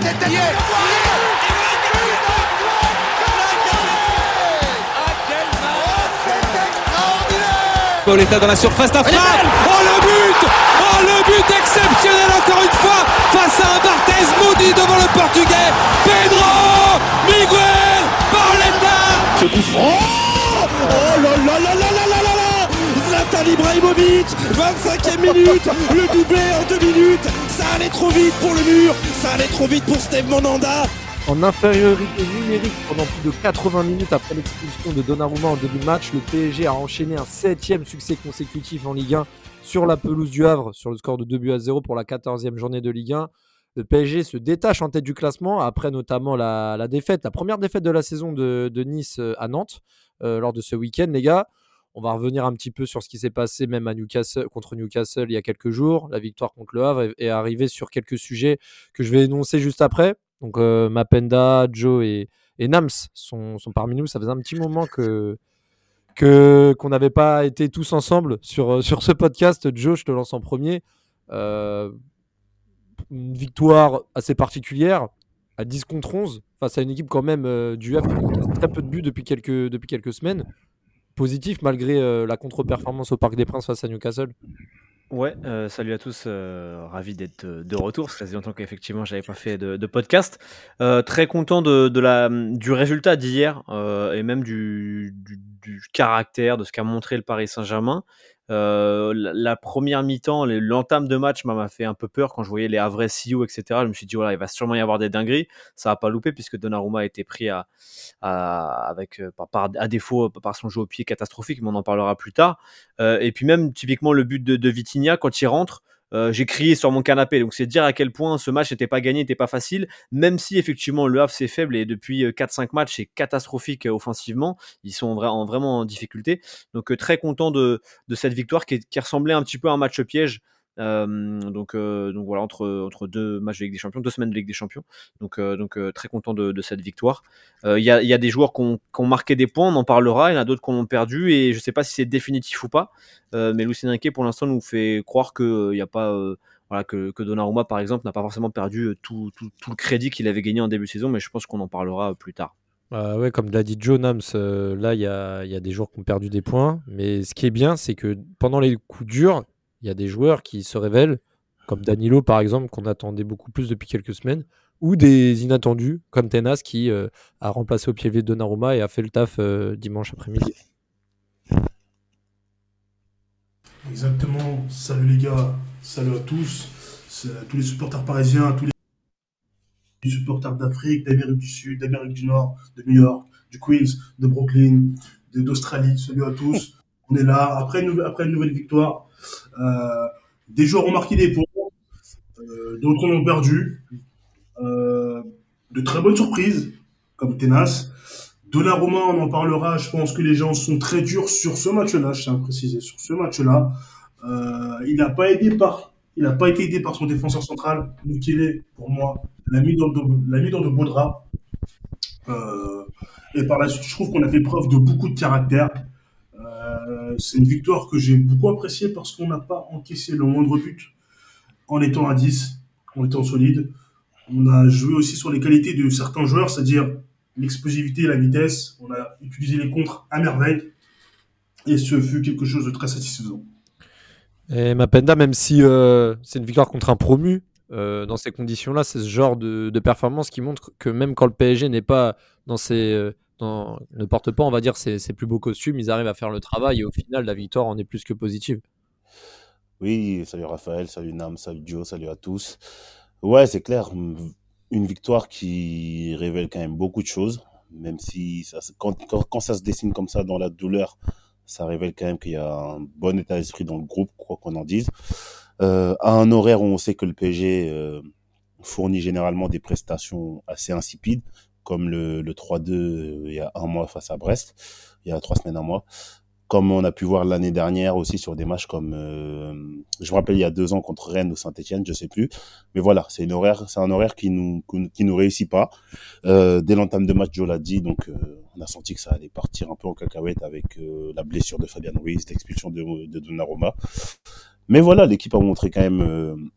tête yeah. Pauletta dans la surface d'affaire. Oh le but. Oh le but exceptionnel encore une fois face à un Barthez maudit devant le portugais. Pedro Miguel Pauletta Ce coup franc. Oh là là là là là là là là. Zlatan Ibrahimovic 25e minute. Le doublé en deux minutes allait trop vite pour le mur Ça allait trop vite pour Steve Monanda en infériorité numérique pendant plus de 80 minutes après l'expulsion de Donnarumma en début de match, le PSG a enchaîné un septième succès consécutif en Ligue 1 sur la pelouse du Havre sur le score de 2 buts à 0 pour la 14e journée de Ligue 1. Le PSG se détache en tête du classement après notamment la, défaite, la première défaite de la saison de, Nice à Nantes euh, lors de ce week-end, les gars. On va revenir un petit peu sur ce qui s'est passé même à Newcastle, contre Newcastle il y a quelques jours. La victoire contre le Havre est arrivée sur quelques sujets que je vais énoncer juste après. Donc euh, Mapenda, Joe et, Nams sont, parmi nous. Ça faisait un petit moment que qu'on n'avait pas été tous ensemble sur, euh, sur ce podcast. Joe, je te lance en premier. Euh, une victoire assez particulière à 10 contre 11 face à une équipe quand même du Havre qui a très peu de buts depuis quelques, depuis quelques semaines. Positif malgré la contre-performance au Parc des Princes face à Newcastle. Ouais, euh, salut à tous, euh, ravi d'être euh, de retour. Ça faisait longtemps qu'effectivement j'avais pas fait de, podcast. très content de, la, du résultat d'hier et même du, du, caractère de ce qu'a montré le Paris Saint-Germain. Euh, la, première mi-temps, l'entame de match m'a fait un peu peur quand je voyais les Havre CEO, etc. Je me suis dit, voilà, il va sûrement y avoir des dingueries. Ça va pas louper puisque Donnarumma a été pris à, avec, euh, par, à défaut par son jeu au pied catastrophique, mais on en parlera plus tard. Euh, et puis même, typiquement, le but de, de Vitinha, quand il rentre, euh, j'ai crié sur mon canapé. Donc c'est dire à quel point ce match n'était pas gagné, n'était pas facile, même si effectivement le Havre c'est faible et depuis 4-5 euh, matchs c'est catastrophique euh, offensivement. Ils sont vraiment en difficulté. Donc très content de, cette victoire qui, qui, ressemblait un petit peu à un match piège donc, donc voilà, entre, entre deux matchs de Ligue des Champions, deux semaines de Ligue des Champions. Donc, donc très content de, cette victoire. Il y, a, y, a, des joueurs qui ont, marqué des points, on en parlera. Il y en a d'autres qui ont perdu et je ne sais pas si c'est définitif ou pas. mais Lucien Riquet, pour l'instant, nous fait croire qu'il n'y a pas. voilà, que, que, Donnarumma, par exemple, n'a pas forcément perdu tout, tout, tout le crédit qu'il avait gagné en début de saison, mais je pense qu'on en parlera plus tard. Euh, comme l'a dit Joe Nams, là, il y a, y a, des joueurs qui ont perdu des points. Mais ce qui est bien, c'est que pendant les coups durs, il y a des joueurs qui se révèlent, comme Danilo par exemple, qu'on attendait beaucoup plus depuis quelques semaines, ou des inattendus, comme Tenas qui euh, a remplacé au pied levé Donnarumma et a fait le taf euh, dimanche après-midi. Exactement. Salut les gars, salut à tous, tous les supporters parisiens, tous les supporters d'Afrique, d'Amérique du Sud, d'Amérique du Nord, de New York, du Queens, de Brooklyn, d'Australie. Salut à tous. On est là après une nouvelle victoire. Euh, des joueurs ont marqué des points, euh, d'autres ont perdu. Euh, de très bonnes surprises, comme Tenas. Donnarumma, on en parlera. Je pense que les gens sont très durs sur ce match-là. Je tiens à préciser sur ce match-là. il n'a pas été aidé par son défenseur central, est pour moi, l'a mis dans de beaux draps. et par la suite, je trouve qu'on a fait preuve de beaucoup de caractère. Euh, c'est une victoire que j'ai beaucoup appréciée parce qu'on n'a pas encaissé le moindre but en étant à 10, en étant solide. On a joué aussi sur les qualités de certains joueurs, c'est-à-dire l'explosivité et la vitesse. On a utilisé les contres à merveille. Et ce fut quelque chose de très satisfaisant. Et Mapenda, même si euh, c'est une victoire contre un promu, euh, dans ces conditions-là, c'est ce genre de, de, performance qui montre que même quand le PSG n'est pas dans ses ne porte pas, on va dire, ses, plus beaux costumes. Ils arrivent à faire le travail et au final, la victoire en est plus que positive. Oui, salut Raphaël, salut Nam, salut Joe, salut à tous. Ouais, c'est clair, une victoire qui révèle quand même beaucoup de choses, même si quand, ça se dessine comme ça dans la douleur, ça révèle quand même qu'il y a un bon état d'esprit dans le groupe, quoi qu'on en dise. Euh, à un horaire où on sait que le PSG euh, fournit généralement des prestations assez insipides, comme le, le 3-2 euh, il y a un mois face à Brest, il y a trois semaines, un mois. Comme on a pu voir l'année dernière aussi sur des matchs comme, euh, je me rappelle il y a deux ans contre Rennes ou Saint-Etienne, je sais plus. Mais voilà, c'est un horaire qui nous qui nous réussit pas. Euh, dès l'entame de match, Joe l'a dit, donc euh, on a senti que ça allait partir un peu en cacahuète avec euh, la blessure de Fabian Ruiz, l'expulsion de, de Donnarumma. Mais voilà, l'équipe a montré quand même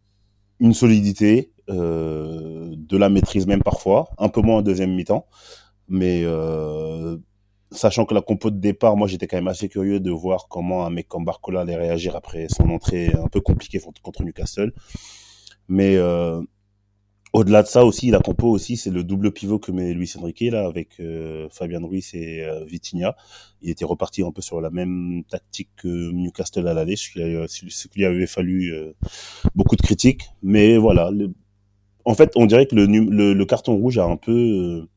une solidité, euh, de la maîtrise même parfois, un peu moins en deuxième mi-temps. Mais euh, sachant que la compo de départ, moi j'étais quand même assez curieux de voir comment un mec comme Barcola allait réagir après son entrée un peu compliquée contre Newcastle. Mais euh, au-delà de ça aussi, la compo aussi, c'est le double pivot que met Luis Enrique là avec euh, Fabian Ruiz et euh, Vitinha. Il était reparti un peu sur la même tactique que Newcastle à l'aller, ce qui lui avait fallu euh, beaucoup de critiques. Mais voilà, en fait, on dirait que le, carton rouge a un peu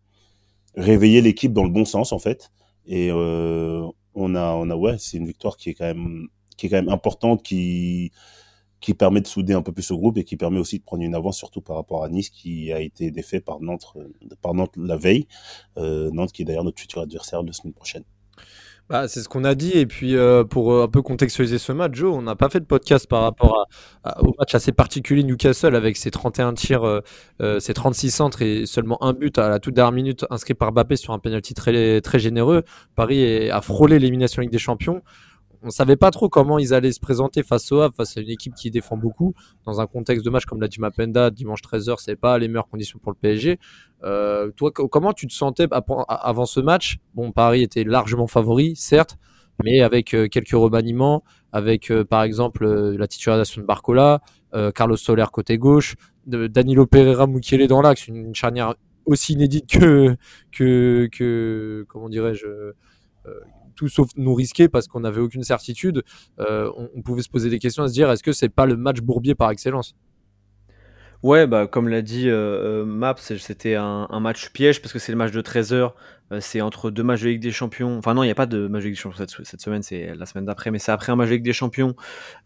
réveillé l'équipe dans le bon sens en fait. Et on a, on a ouais, c'est une victoire qui est quand même, qui importante, qui permet de souder un peu plus ce groupe et qui permet aussi de prendre une avance, surtout par rapport à Nice, qui a été défait par Nantes, euh, par Nantes la veille. Euh, Nantes qui est d'ailleurs notre futur adversaire de semaine prochaine. Bah, c'est ce qu'on a dit. Et puis, euh, pour un peu contextualiser ce match, Joe, on n'a pas fait de podcast par rapport au match assez particulier Newcastle avec ses 31 tirs, ses 36 centres et seulement un but à la toute dernière minute inscrit par Mbappé sur un penalty très, très généreux. Paris a frôlé l'élimination Ligue des Champions on savait pas trop comment ils allaient se présenter face au Havre, face à une équipe qui défend beaucoup. Dans un contexte de match comme l'a dit Mapenda, dimanche 13h, c'est pas les meilleures conditions pour le PSG. Euh, toi, comment tu te sentais avant ce match? Bon, Paris était largement favori, certes, mais avec euh, quelques remaniements, avec euh, par exemple la titularisation de Barcola, Carlos Soler côté gauche, Danilo Pereira Mukiele dans l'axe, une, charnière aussi inédite que comment dirais-je, tout sauf nous risquer parce qu'on n'avait aucune certitude, euh, on, pouvait se poser des questions à se dire est-ce que c'est pas le match bourbier par excellence? Ouais, bah, comme l'a dit euh, euh, Maps, c'était un, match piège parce que c'est le match de 13h. c'est entre deux matchs de Ligue des Champions. Enfin, non, il n'y a pas de match de Ligue des Champions cette, semaine, c'est la semaine d'après, mais c'est après un match de Ligue des Champions.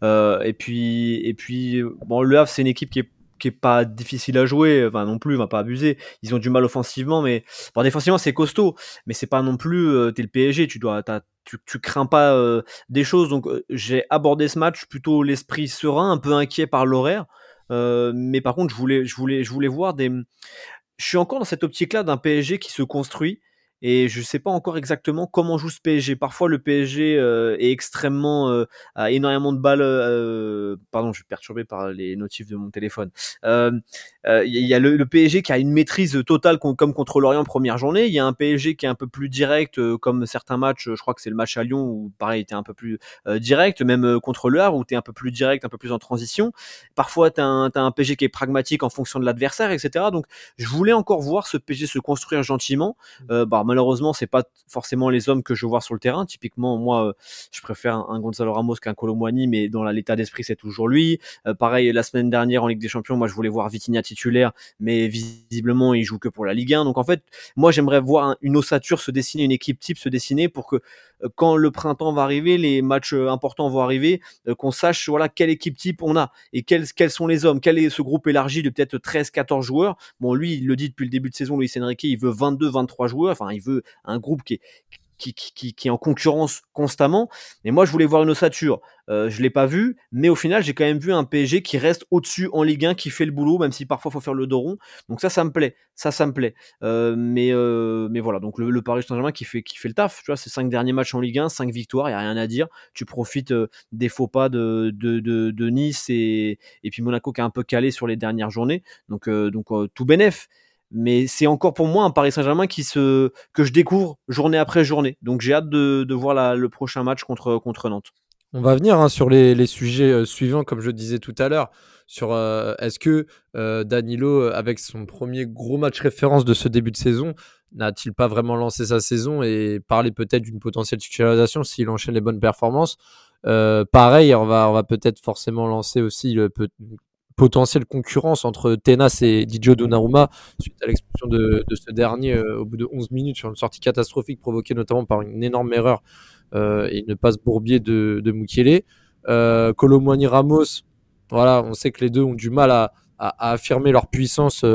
et puis, et puis bon, le Havre, c'est une équipe qui est qui est pas difficile à jouer, enfin non plus, va pas abuser. Ils ont du mal offensivement, mais bon, défensivement c'est costaud, mais c'est pas non plus euh, t'es le PSG, tu dois, tu, tu crains pas euh, des choses. Donc euh, j'ai abordé ce match plutôt l'esprit serein, un peu inquiet par l'horaire, mais par contre je voulais, je voulais, je voulais voir des. Je suis encore dans cette optique-là d'un PSG qui se construit et je ne sais pas encore exactement comment joue ce PSG. Parfois, le PSG euh, est extrêmement euh, a énormément de balles. Euh, pardon, je suis perturbé par les notifs de mon téléphone. Il y a le, PSG qui a une maîtrise totale comme contre l'Orient première journée. Il y a un PSG qui est un peu plus direct, comme certains matchs. Je crois que c'est le match à Lyon où pareil, était un peu plus direct, même contre le Havre où tu es un peu plus direct, un peu plus en transition. Parfois, tu as, un PSG qui est pragmatique en fonction de l'adversaire, etc. Donc, je voulais encore voir ce PSG se construire gentiment. bah, malheureusement, c'est pas forcément les hommes que je vois sur le terrain. Typiquement, moi, euh, je préfère un Gonzalo Ramos qu'un Colomboigny, mais dans l'état d'esprit, c'est toujours lui. Euh, pareil, la semaine dernière en Ligue des Champions, moi, je voulais voir Vitinha titulaire, mais visiblement, il joue que pour la Ligue 1. Donc, en fait, moi, j'aimerais voir une ossature se dessiner, une équipe type se dessiner pour que quand le printemps va arriver, les matchs importants vont arriver, qu'on sache voilà quelle équipe type on a et quels, quels sont les hommes, quel est ce groupe élargi de peut-être 13-14 joueurs. Bon, lui, il le dit depuis le début de saison, Luis Enrique, il veut 22-23 joueurs, enfin, il veut un groupe qui est, qui, est en concurrence constamment. Et moi, je voulais voir une ossature. Euh, je l'ai pas vu, mais au final, j'ai quand même vu un PSG qui reste au-dessus en Ligue 1, qui fait le boulot, même si parfois faut faire le dos rond. Donc ça, ça me plaît. Ça, ça me plaît. Euh, mais, euh, mais voilà, donc le, Paris Saint-Germain qui fait, qui fait le taf. Tu vois, c'est cinq derniers matchs en Ligue 1, cinq victoires, il y a rien à dire. Tu profites euh, des faux pas de, de, de, de Nice et, et puis Monaco qui a un peu calé sur les dernières journées. Donc, donc tout bénef mais c'est encore pour moi un Paris Saint-Germain qui se que je découvre journée après journée. Donc j'ai hâte de, voir le prochain match contre, Nantes. On va venir hein, sur les, les sujets euh, suivants, comme je disais tout à l'heure, sur euh, est-ce que euh, Danilo, avec son premier gros match référence de ce début de saison, n'a-t-il pas vraiment lancé sa saison et parler peut-être d'une potentielle titularisation s'il enchaîne les bonnes performances? Pareil, on va, on va peut-être forcément lancer aussi le, potentielle concurrence entre Tenas et Didio Donnarumma suite à l'expulsion de, ce dernier euh, au bout de 11 minutes sur une sortie catastrophique provoquée notamment par une énorme erreur euh, et une passe bourbier de, de Mukiele. Euh, Ramos, voilà, on sait que les deux ont du mal à, à, affirmer leur puissance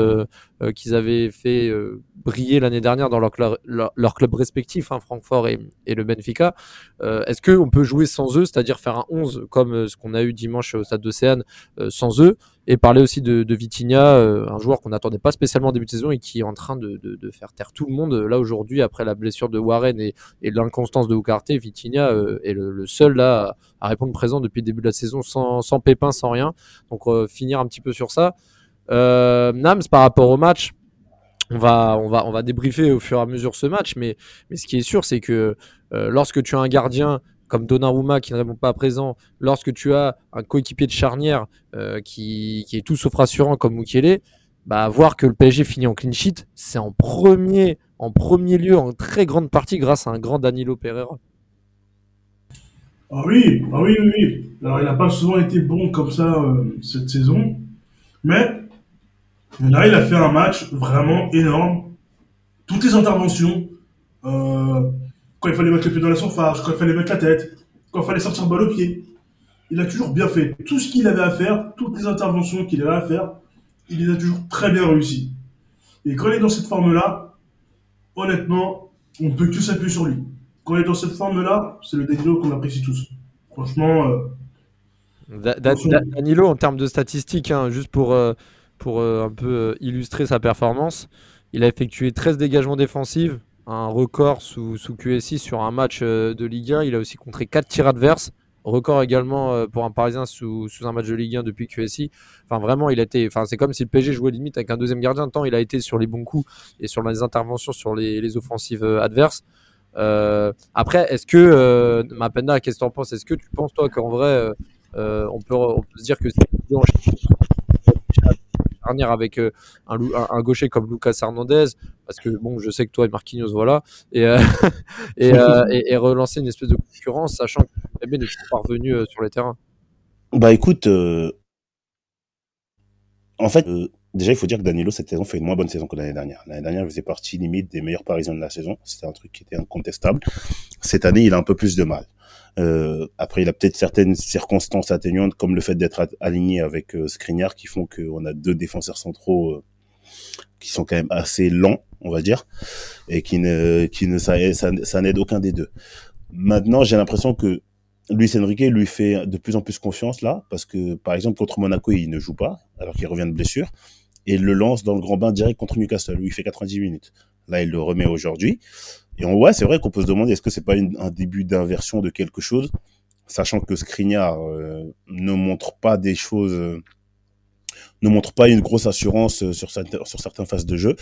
euh, euh, qu'ils avaient fait euh, briller l'année dernière dans leur, leur, club respectif, hein, Francfort et, le Benfica. Est-ce qu'on peut jouer sans eux, c'est-à-dire faire un 11 comme ce qu'on a eu dimanche au Stade d'Océane sans eux et parler aussi de, de Vitinha, un joueur qu'on n'attendait pas spécialement au début de saison et qui est en train de, faire taire tout le monde. Là aujourd'hui, après la blessure de Warren et, l'inconstance de Oucarte, Vitinha est le, le, seul là à, répondre présent depuis le début de la saison sans, sans pépin, sans rien. Donc finir un petit peu sur ça. Euh, Nams, par rapport au match, on va, on, va, on va débriefer au fur et à mesure ce match, mais, mais ce qui est sûr, c'est que euh, lorsque tu as un gardien comme Donnarumma qui ne répond pas à présent, lorsque tu as un coéquipier de charnière euh, qui, qui, est tout sauf rassurant comme Mukele, bah, voir que le PSG finit en clean sheet, c'est en premier, en premier lieu, en très grande partie grâce à un grand Danilo Pereira. Ah oui, ah oui, oui. Alors, il n'a pas souvent été bon comme ça cette saison, mais là, il a fait un match vraiment énorme. Toutes les interventions, euh, quand il fallait mettre le pied dans la surface, quand il fallait mettre la tête, quand il fallait sortir balle au pied, il a toujours bien fait. Tout ce qu'il avait à faire, toutes les interventions qu'il avait à faire, il les a toujours très bien réussi. Et quand il est dans cette forme-là, honnêtement, on ne peut que s'appuyer sur lui. Quand il est dans cette forme-là, c'est le Danilo qu'on apprécie tous. Franchement. Euh, Danilo, en termes de statistiques, hein, juste pour, euh, pour euh, un peu illustrer sa performance, il a effectué 13 dégagements défensifs, un record sous, sous QSI sur un match de Ligue 1. Il a aussi contré 4 tirs adverses. Record également euh, pour un Parisien sous, sous, un match de Ligue 1 depuis QSI. Enfin, vraiment, il a été. Enfin, c'est comme si le PSG jouait limite avec un deuxième gardien. Tant il a été sur les bons coups et sur les interventions sur les, les offensives euh, adverses. Euh, après, est-ce que euh, Mapenda, qu'est-ce que tu en penses? Est-ce que tu penses toi qu'en vrai, euh, on peut on peut se dire que c'est avec euh, un, un, gaucher comme Lucas Hernandez, parce que bon, je sais que toi et Marquinhos, voilà, et, euh, euh, et, et, relancer une espèce de concurrence, sachant que Mbappé n'est pas revenu sur les terrains. Bah écoute, en fait, déjà il faut dire que Danilo cette saison fait une moins bonne saison que l'année dernière. L'année dernière, il faisait partie limite des meilleurs Parisiens de la saison. C'était un truc qui était incontestable. Cette année, il a un peu plus de mal. Euh, après, il a peut-être certaines circonstances atteignantes, comme le fait d'être aligné avec euh, qui font qu'on a deux défenseurs centraux euh, qui sont quand même assez lents, on va dire, et qui ne, qui ne, ça, ça, ça n'aide aucun des deux. Maintenant, j'ai l'impression que Luis Enrique lui fait de plus en plus confiance là, parce que par exemple contre Monaco, il ne joue pas, alors qu'il revient de blessure, et il le lance dans le grand bain direct contre Newcastle, lui il fait 90 minutes. Là, il le remet aujourd'hui. Et on voit, c'est vrai qu'on peut se demander est-ce que c'est pas une, un début d'inversion de quelque chose, sachant que Skriniar euh, ne montre pas des choses, euh, ne montre pas une grosse assurance euh, sur, sur certaines phases de jeu.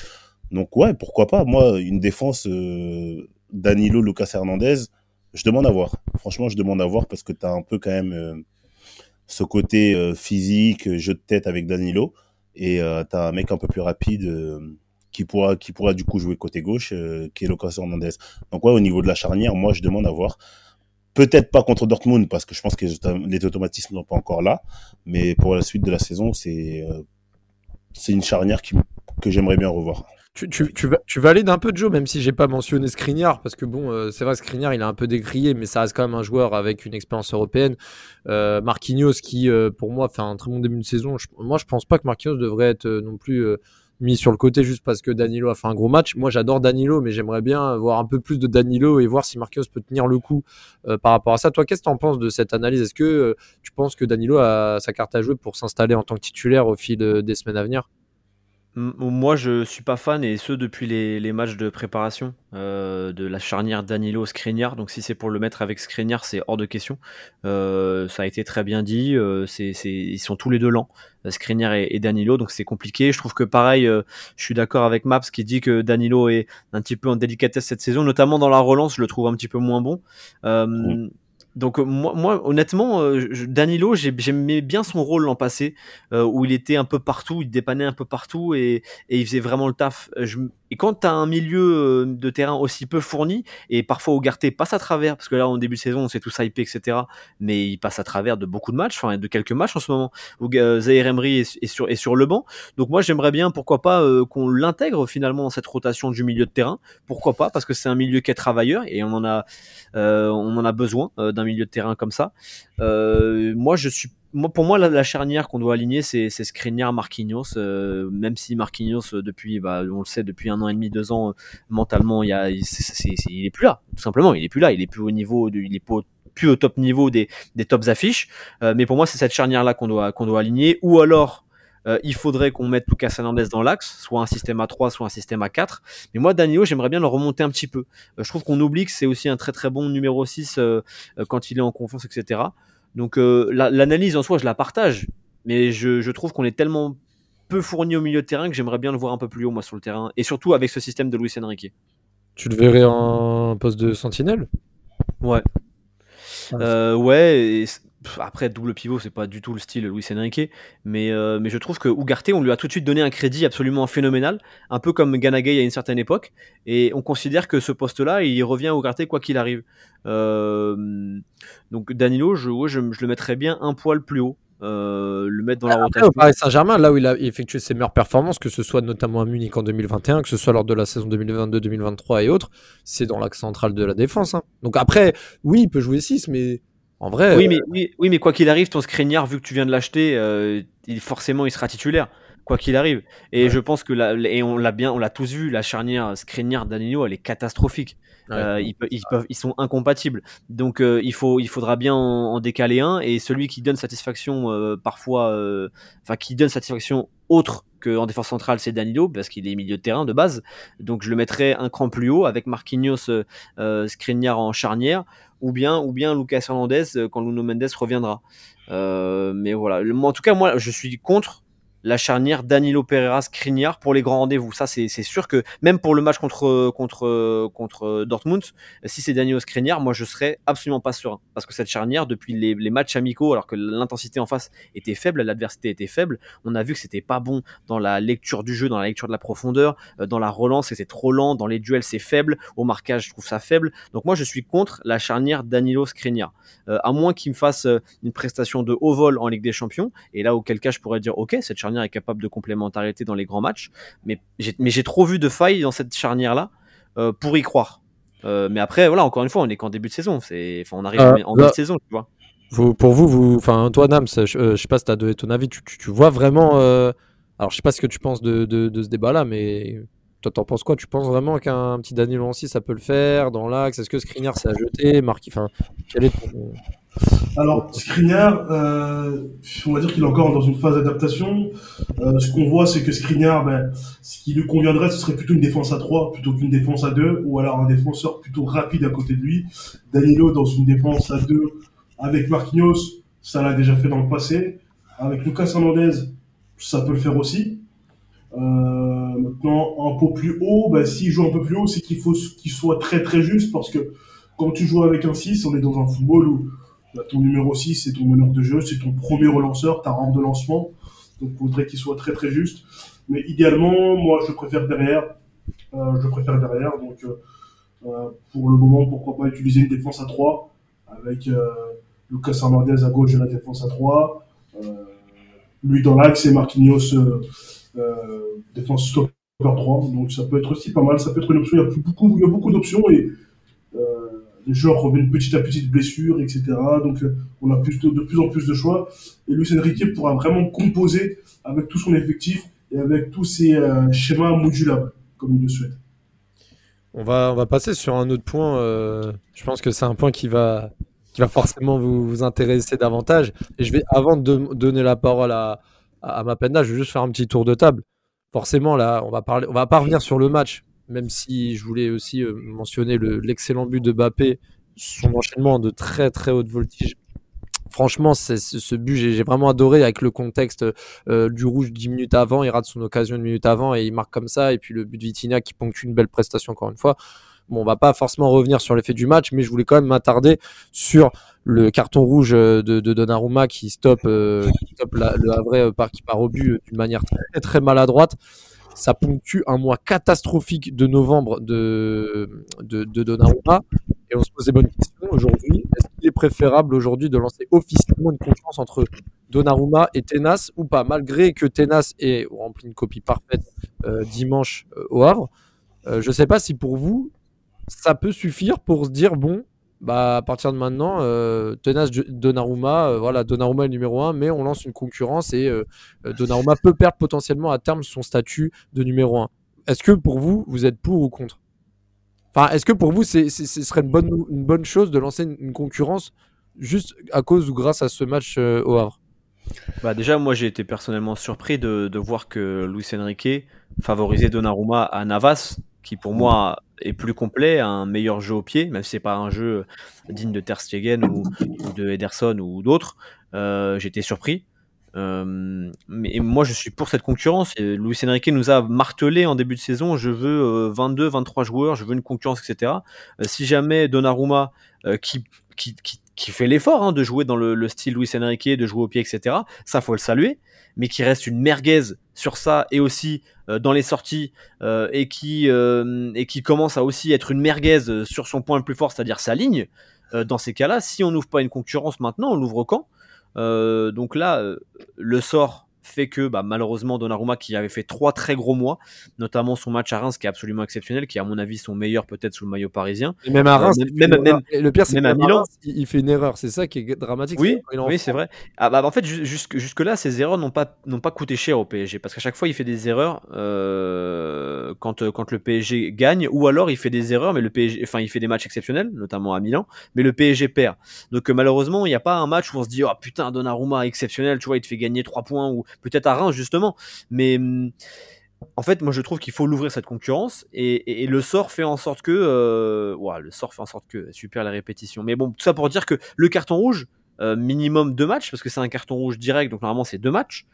Donc ouais, pourquoi pas Moi, une défense euh, Danilo, Lucas Hernandez, je demande à voir. Franchement, je demande à voir parce que tu as un peu quand même ce côté physique, jeu de tête avec Danilo, et tu as un mec un peu plus rapide qui pourra, qui pourra du coup jouer côté gauche, euh, qui est Lucas Hernandez. Donc ouais, au niveau de la charnière, moi je demande à voir. Peut-être pas contre Dortmund parce que je pense que les automatismes sont pas encore là, mais pour la suite de la saison, c'est euh, c'est une charnière qui, que j'aimerais bien revoir. Tu, tu, tu, tu, valides un peu Joe, même si j'ai pas mentionné Skriniar, parce que bon, euh, c'est vrai, Skriniar, il a un peu décrié, mais ça reste quand même un joueur avec une expérience européenne. Marquinhos, qui pour moi fait un très bon début de saison. moi, je pense pas que Marquinhos devrait être non plus mis sur le côté juste parce que Danilo a fait un gros match. Moi, j'adore Danilo, mais j'aimerais bien voir un peu plus de Danilo et voir si Marquinhos peut tenir le coup euh, par rapport à ça. Toi, qu'est-ce que tu en penses de cette analyse? Est-ce que euh, tu penses que Danilo a sa carte à jouer pour s'installer en tant que titulaire au fil euh, des semaines à venir? Moi, je suis pas fan, et ce depuis les, les matchs de préparation euh, de la charnière Danilo-Skriniar. Donc, si c'est pour le mettre avec Skriniar, c'est hors de question. Euh, ça a été très bien dit. Euh, c'est, ils sont tous les deux lents, Skriniar et, Danilo, donc c'est compliqué. Je trouve que pareil, euh, je suis d'accord avec Maps qui dit que Danilo est un petit peu en délicatesse cette saison, notamment dans la relance. Je le trouve un petit peu moins bon. Euh. Donc euh, moi, moi honnêtement, euh, Danilo, j'aimais bien son rôle l'an passé, euh, où il était un peu partout, il dépannait un peu partout et, il faisait vraiment le taf. Et quand tu as un milieu euh, de terrain aussi peu fourni, et parfois Ougarté passe à travers, parce que là, en début de saison, on s'est tous hypé, etc., mais il passe à travers de beaucoup de matchs, enfin, de quelques matchs en ce moment, où euh, Zahir Emery est, sur, est sur le banc. Donc moi, j'aimerais bien, pourquoi pas, euh, qu'on l'intègre finalement dans cette rotation du milieu de terrain. Pourquoi pas, parce que c'est un milieu qui est travailleur, et on en a, euh, on en a besoin d'un milieu de terrain comme ça. moi, je suis moi, pour moi, la, la charnière qu'on doit aligner, c'est Skriniar, Marquinhos. Euh, même si Marquinhos, euh, depuis, bah, on le sait, depuis un an et demi, deux ans, euh, mentalement, il, y a, il, il est plus là. Tout simplement, il est plus là. Il est plus au niveau, il est plus au top niveau des, des tops affiches. Euh, mais pour moi, c'est cette charnière-là qu'on doit, qu'on doit aligner. Ou alors, euh, il faudrait qu'on mette Lucas Hernandez dans l'axe, soit un système à 3, soit un système à 4. Mais moi, Danilo, j'aimerais bien le remonter un petit peu. Euh, je trouve qu'on oublie que c'est aussi un très très bon numéro 6 euh, quand il est en confiance, etc. Donc euh, l'analyse en soi, je la partage, mais je, je trouve qu'on est tellement peu fourni au milieu de terrain que j'aimerais bien le voir un peu plus haut, moi, sur le terrain. Et surtout avec ce système de Luis Enrique. Tu le verrais en poste de sentinelle? Ouais. Euh, ouais, et après, double pivot, c'est pas du tout le style Luis Enrique, mais, euh, mais je trouve que Ugarte, on lui a tout de suite donné un crédit absolument phénoménal, un peu comme Ganagay à une certaine époque, et on considère que ce poste-là, il revient à Ugarte quoi qu'il arrive. Euh, donc Danilo, je, je, le mettrais bien un poil plus haut. Euh, le mettre dans la rotation. Paris Saint-Germain, là où il a effectué ses meilleures performances, que ce soit notamment à Munich en 2021, que ce soit lors de la saison 2022-2023 et autres, c'est dans l'axe central de la défense. Hein. Donc après, oui, il peut jouer 6, mais en vrai. Oui, mais, oui, mais quoi qu'il arrive, ton Skriniar, vu que tu viens de l'acheter, euh, forcément, il sera titulaire quoi qu'il arrive. Et je pense que et on l'a bien, on l'a tous vu, la charnière Skriniar Danilo, elle est catastrophique. Euh, ils, peuvent, ils, sont incompatibles. Donc euh, il faut, il faudra bien en, décaler un. Et celui qui donne satisfaction euh, parfois, enfin qui donne satisfaction autre qu'en défense centrale, c'est Danilo parce qu'il est milieu de terrain de base. Donc je le mettrai un cran plus haut avec Marquinhos, Skriniar en charnière, ou bien, ou bien Lucas Hernandez quand Luno Mendes reviendra. mais voilà. En tout cas, moi, je suis contre la charnière Danilo Pereira Skriniar pour les grands rendez-vous. Ça, c'est sûr que même pour le match contre, contre, contre Dortmund, si c'est Danilo Skriniar, moi je serais absolument pas serein. Parce que cette charnière, depuis les, matchs amicaux, alors que l'intensité en face était faible, l'adversité était faible, on a vu que c'était pas bon dans la lecture du jeu, dans la lecture de la profondeur, euh, dans la relance, c'est trop lent, dans les duels, c'est faible, au marquage, je trouve ça faible. Donc moi, je suis contre la charnière Danilo Skriniar. Euh, à moins qu'il me fasse euh, une prestation de haut vol en Ligue des Champions, et là, auquel cas, je pourrais dire, ok, cette charnière est capable de complémentarité dans les grands matchs. Mais j'ai trop vu de failles dans cette charnière-là euh, pour y croire. Euh, mais après, voilà, encore une fois, on est qu'en début de saison. C'est, on arrive euh, en milieu de saison, tu vois. Vous, pour vous, vous, enfin, toi, Nams, je, je sais pas si tu as donné ton avis, tu, tu, vois vraiment. alors, je sais pas ce que tu penses de, de, ce débat-là, mais toi, t'en penses quoi? Tu penses vraiment qu'un petit Daniel Lancy, ça peut le faire dans l'axe? Est-ce que Skriniar s'est à jeter? Marc, enfin, quel est ton, alors, Skriniar, euh, on va dire qu'il est encore dans une phase d'adaptation. Euh, ce qu'on voit, c'est que Skriniar, ben, ce qui lui conviendrait, ce serait plutôt une défense à 3 plutôt qu'une défense à 2, ou alors un défenseur plutôt rapide à côté de lui. Danilo dans une défense à 2 avec Marquinhos, ça l'a déjà fait dans le passé. Avec Lucas Hernandez, ça peut le faire aussi. Euh, maintenant, un peu plus haut, ben, s'il joue un peu plus haut, c'est qu'il faut qu'il soit très très juste parce que quand tu joues avec un 6, on est dans un football où ton numéro 6, c'est ton meneur de jeu, c'est ton premier relanceur, ta rampe de lancement. Donc, il faudrait qu'il soit très très juste. Mais idéalement, moi, je préfère derrière. Euh, je préfère derrière. Donc, euh, euh, pour le moment, pourquoi pas utiliser une défense à 3 avec Lucas Hernandez à gauche de la défense à 3. lui dans l'axe et Marquinhos défense stopper 3. Donc, ça peut être aussi pas mal. Ça peut être une option. Il y a beaucoup, il y a beaucoup d'options et joueurs reviennent petit à petit de blessures, etc. Donc euh, on a plus de, de, plus en plus de choix. Et Luis Enrique pourra vraiment composer avec tout son effectif et avec tous ses euh, schémas modulables, comme il le souhaite. On va, on va passer sur un autre point. Euh, je pense que c'est un point qui va, qui va forcément vous, intéresser davantage. Et je vais, avant de donner la parole à, à, à je vais juste faire un petit tour de table. Forcément, là, on va parler, on va pas revenir sur le match même si je voulais aussi euh, mentionner l'excellent but de Bappé, son enchaînement de très très haute voltige. Franchement, c'est ce but, j'ai vraiment adoré avec le contexte euh, du rouge 10 minutes avant. Il rate son occasion une minute avant et il marque comme ça. Et puis le but de Vitinha qui ponctue une belle prestation encore une fois. Bon, on va pas forcément revenir sur l'effet du match, mais je voulais quand même m'attarder sur le carton rouge de, de Donnarumma qui stoppe, euh, le Havre par, qui part au but d'une manière très très maladroite ça ponctue un mois catastrophique de novembre de, de, de Donnarumma. Et on se pose des bonnes questions aujourd'hui. Est-ce qu'il est préférable aujourd'hui de lancer officiellement une concurrence entre Donnarumma et Tenas ou pas? Malgré que Tenas ait rempli une copie parfaite euh, dimanche euh, au Havre, euh, je ne sais pas si pour vous, ça peut suffire pour se dire bon, bah, à partir de maintenant, euh, Tenas Donnarumma, euh, voilà, Donnarumma est numéro 1, mais on lance une concurrence et euh, euh, Donnarumma peut perdre potentiellement à terme son statut de numéro 1. Est-ce que pour vous, vous êtes pour ou contre? Enfin, est-ce que pour vous, ce serait une bonne, chose de lancer une, concurrence juste à cause ou grâce à ce match au Havre? Bah déjà, moi j'ai été personnellement surpris de, de, voir que Luis Enrique favorisait Donnarumma à Navas, qui pour moi est plus complet, un meilleur jeu au pied, même si c'est pas un jeu digne de Ter Stegen ou, de Ederson ou d'autres. Euh, J'étais surpris. Euh, mais moi, je suis pour cette concurrence. Et Luis Enrique nous a martelé en début de saison je veux 22, 23 joueurs, je veux une concurrence, etc. si jamais Donnarumma, qui, qui, qui, fait l'effort hein, de jouer dans le, style Luis Enrique, de jouer au pied, etc., ça, faut le saluer. Mais qui reste une merguez sur ça et aussi dans les sorties et, qui, et qui commence à aussi être une merguez sur son point le plus fort, c'est-à-dire sa ligne. dans ces cas-là, si on n'ouvre pas une concurrence maintenant, on l'ouvre quand? Euh, donc là, euh, le sort fait que bah, malheureusement Donnarumma qui avait fait trois très gros mois, notamment son match à Reims qui est absolument exceptionnel, qui est à mon avis son meilleur peut-être sous le maillot parisien. Et même à Reims, euh, même, même, le pire c'est à Milan, il fait une erreur, c'est ça qui est dramatique. Oui, oui c'est vrai. Ah, bah, en fait jusque, jusque là ces erreurs n'ont pas n'ont pas coûté cher au PSG parce qu'à chaque fois il fait des erreurs euh, quand quand le PSG gagne ou alors il fait des erreurs mais le PSG, enfin il fait des matchs exceptionnels notamment à Milan, mais le PSG perd. Donc euh, malheureusement il n'y a pas un match où on se dit oh putain Donnarumma exceptionnel, tu vois il te fait gagner 3 points ou peut-être à Reims justement. Mais hum, en fait, moi je trouve qu'il faut l'ouvrir cette concurrence et, le sort fait en sorte que. Euh, le sort fait en sorte que. Super la répétition. Mais bon, tout ça pour dire que le carton rouge, euh, minimum deux matchs, parce que c'est un carton rouge direct, donc normalement c'est deux matchs.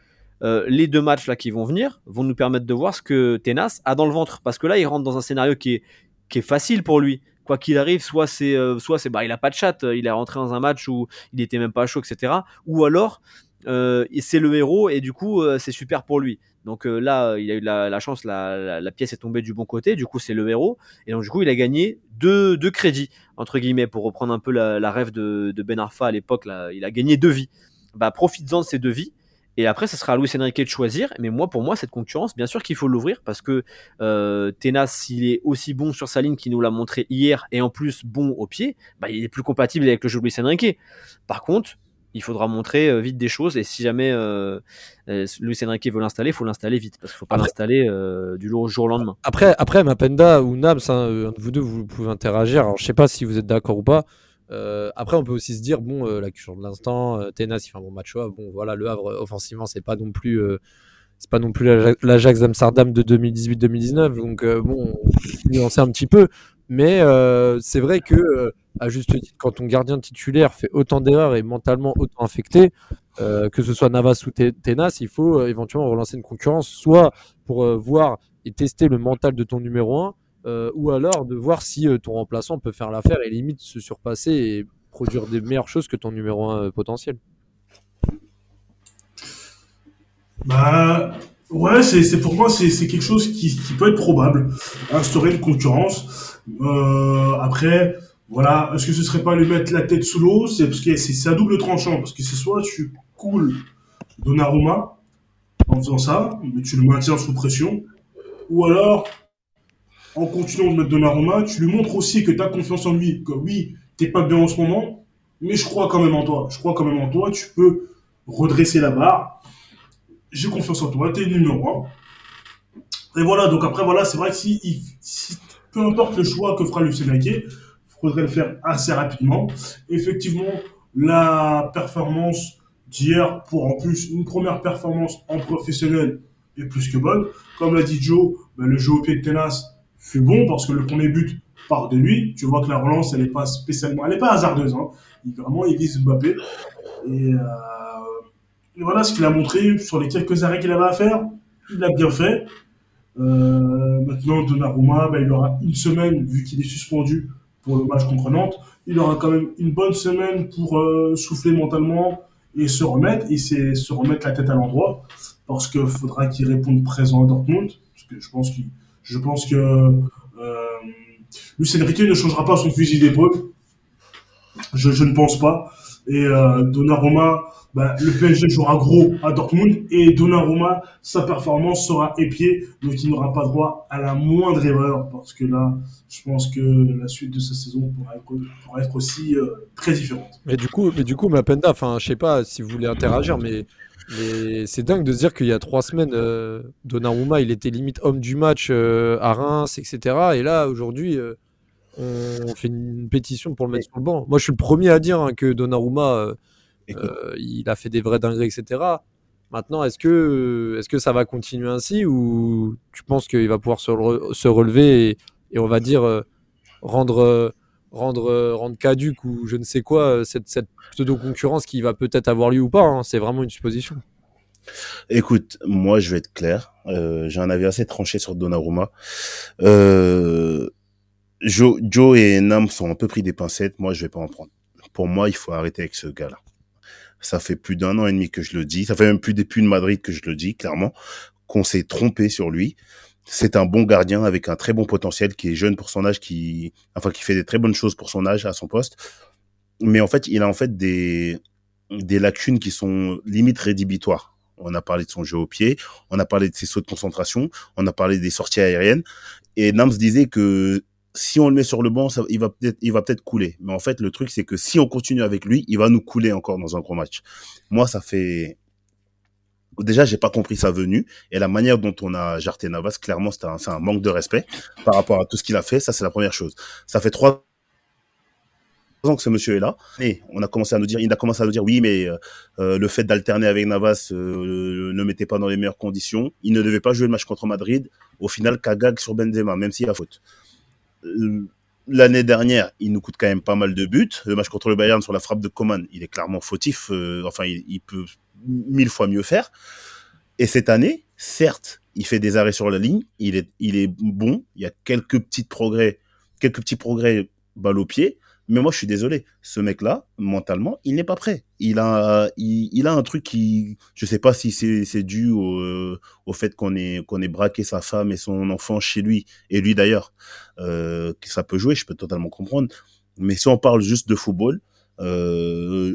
Euh, les deux matchs là qui vont venir vont nous permettre de voir ce que Tenas a dans le ventre. Parce que là, il rentre dans un scénario qui est, qui est facile pour lui. Quoi qu'il arrive, soit c'est, soit c'est, bah, il a pas de chat, il est rentré dans un match où il était même pas chaud, etc. Ou alors, euh, c'est le héros et du coup euh, c'est super pour lui. Donc euh, là, il a eu la, chance, la, pièce est tombée du bon côté, du coup c'est le héros, et donc du coup il a gagné deux, deux crédits, entre guillemets, pour reprendre un peu la, rêve de, Ben Arfa à l'époque, il a gagné deux vies. Bah profites-en de ces deux vies, et après ça sera à Luis Enrique de choisir, mais moi pour moi cette concurrence, bien sûr qu'il faut l'ouvrir, parce que euh, Tenas, s'il est aussi bon sur sa ligne qu'il nous l'a montré hier, et en plus bon au pied, bah, il est plus compatible avec le jeu de Luis Enrique. Par contre, il faudra montrer euh, vite des choses. Et si jamais euh, euh Luis Enrique veut l'installer, il faut l'installer vite. Parce qu'il ne faut pas l'installer euh, du jour au lendemain. Après, après Mapenda ou Nabs, hein, un de vous deux, vous pouvez interagir. Alors, je ne sais pas si vous êtes d'accord ou pas. après, on peut aussi se dire, bon, la culture de l'instant, Tenas, il fait un bon match. Bon, voilà, le Havre, offensivement, c'est pas non plus c'est pas non plus l'Ajax d'Amsterdam de 2018-2019, donc bon, on sait un petit peu. Mais c'est vrai que à juste titre, quand ton gardien titulaire fait autant d'erreurs et mentalement autant affecté, euh, que ce soit Navas ou Tenas, il faut euh, éventuellement relancer une concurrence, soit pour euh, voir et tester le mental de ton numéro 1, ou alors de voir si ton remplaçant peut faire l'affaire et limite se surpasser et produire des meilleures choses que ton numéro 1 potentiel. Bah, ouais, c'est pour moi, c'est quelque chose qui, peut être probable. Instaurer une concurrence. après, voilà, est-ce que ce serait pas lui mettre la tête sous l'eau? C'est parce que c'est un double tranchant, parce que c'est soit tu coules Donnarumma en faisant ça, mais tu le maintiens sous pression, ou alors en continuant de mettre Donnarumma, tu lui montres aussi que tu as confiance en lui, que oui, t'es pas bien en ce moment, mais je crois quand même en toi. Je crois quand même en toi, tu peux redresser la barre. J'ai confiance en toi, t'es numéro 1. Et voilà, donc après, voilà, c'est vrai que si, peu importe le choix que fera Lucien Naquet, faudrait le faire assez rapidement. Effectivement, la performance d'hier, pour en plus une première performance en professionnel, est plus que bonne. Comme l'a dit Joe, ben, le jeu au pied de Tenas fut bon parce que le premier but part de lui. Tu vois que la relance, elle n'est pas spécialement, elle n'est pas hasardeuse. Hein. Il, vraiment, il vise Mbappé. Et, euh, et voilà ce qu'il a montré sur les quelques arrêts qu'il avait à faire. Il a bien fait. Euh, maintenant, Donnarumma, ben, il aura une semaine, vu qu'il est suspendu, pour le match contre Nantes. Il aura quand même une bonne semaine pour euh, souffler mentalement et se remettre, et c'est se remettre la tête à l'endroit, parce qu'il faudra qu'il réponde présent à Dortmund, parce que je pense, que euh, Lucien Riquet ne changera pas son fusil d'épaule. Je, je, ne pense pas. Et euh, Donnarumma, bah, le PSG jouera gros à Dortmund et Donnarumma, sa performance sera épiée, donc il n'aura pas droit à la moindre erreur parce que là, je pense que la suite de sa saison pourra être, aussi euh, très différente. Mais du coup, mais du coup, Mapenda, enfin, je sais pas si vous voulez interagir, mais, c'est dingue de se dire qu'il y a trois semaines, euh, Donnarumma, il était limite homme du match euh, à Reims, etc. Et là, aujourd'hui, on fait une pétition pour le mettre sur le banc. Moi, je suis le premier à dire hein, que Donnarumma euh, il a fait des vrais dingueries, etc. Maintenant, est-ce que, est que ça va continuer ainsi ou tu penses qu'il va pouvoir se, relever et, on va dire euh, rendre, rendre, rendre caduque ou je ne sais quoi cette, cette pseudo-concurrence qui va peut-être avoir lieu ou pas hein, C'est vraiment une supposition. Écoute, moi, je vais être clair. Euh, J'ai un avis assez tranché sur Donnarumma. Euh, Joe, Joe et Nam sont un peu pris des pincettes. Moi, je vais pas en prendre. Pour moi, il faut arrêter avec ce gars-là. Ça fait plus d'un an et demi que je le dis. Ça fait même plus depuis de Madrid que je le dis, clairement, qu'on s'est trompé sur lui. C'est un bon gardien avec un très bon potentiel, qui est jeune pour son âge, qui, enfin, qui fait des très bonnes choses pour son âge à son poste. Mais en fait, il a en fait des, des lacunes qui sont limite rédhibitoires. On a parlé de son jeu au pied, on a parlé de ses sauts de concentration, on a parlé des sorties aériennes. Et Nams disait que si on le met sur le banc, il va peut-être, il va peut-être couler. Mais en fait, le truc, c'est que si on continue avec lui, il va nous couler encore dans un gros match. Moi, ça fait, déjà, j'ai pas compris sa venue et la manière dont on a jarté Navas. Clairement, c'est un, un manque de respect par rapport à tout ce qu'il a fait. Ça, c'est la première chose. Ça fait trois ans que ce monsieur est là et on a commencé à nous dire, il a commencé à nous dire oui, mais euh, le fait d'alterner avec Navas euh, ne mettait pas dans les meilleures conditions. Il ne devait pas jouer le match contre Madrid. Au final, Kagag sur Benzema, même s'il a faute. Euh, L'année dernière, il nous coûte quand même pas mal de buts. Le match contre le Bayern sur la frappe de Coman, il est clairement fautif. Euh, enfin, il, peut mille fois mieux faire. Et cette année, certes, il fait des arrêts sur la ligne, il est, il est bon, il y a quelques petits progrès, quelques petits progrès balle au pied, mais moi je suis désolé, ce mec-là, mentalement, il n'est pas prêt. Il a, il, a un truc qui, je sais pas si c'est, dû au, au fait qu'on ait, braqué sa femme et son enfant chez lui, et lui d'ailleurs, euh, ça peut jouer, je peux totalement comprendre. Mais si on parle juste de football, euh,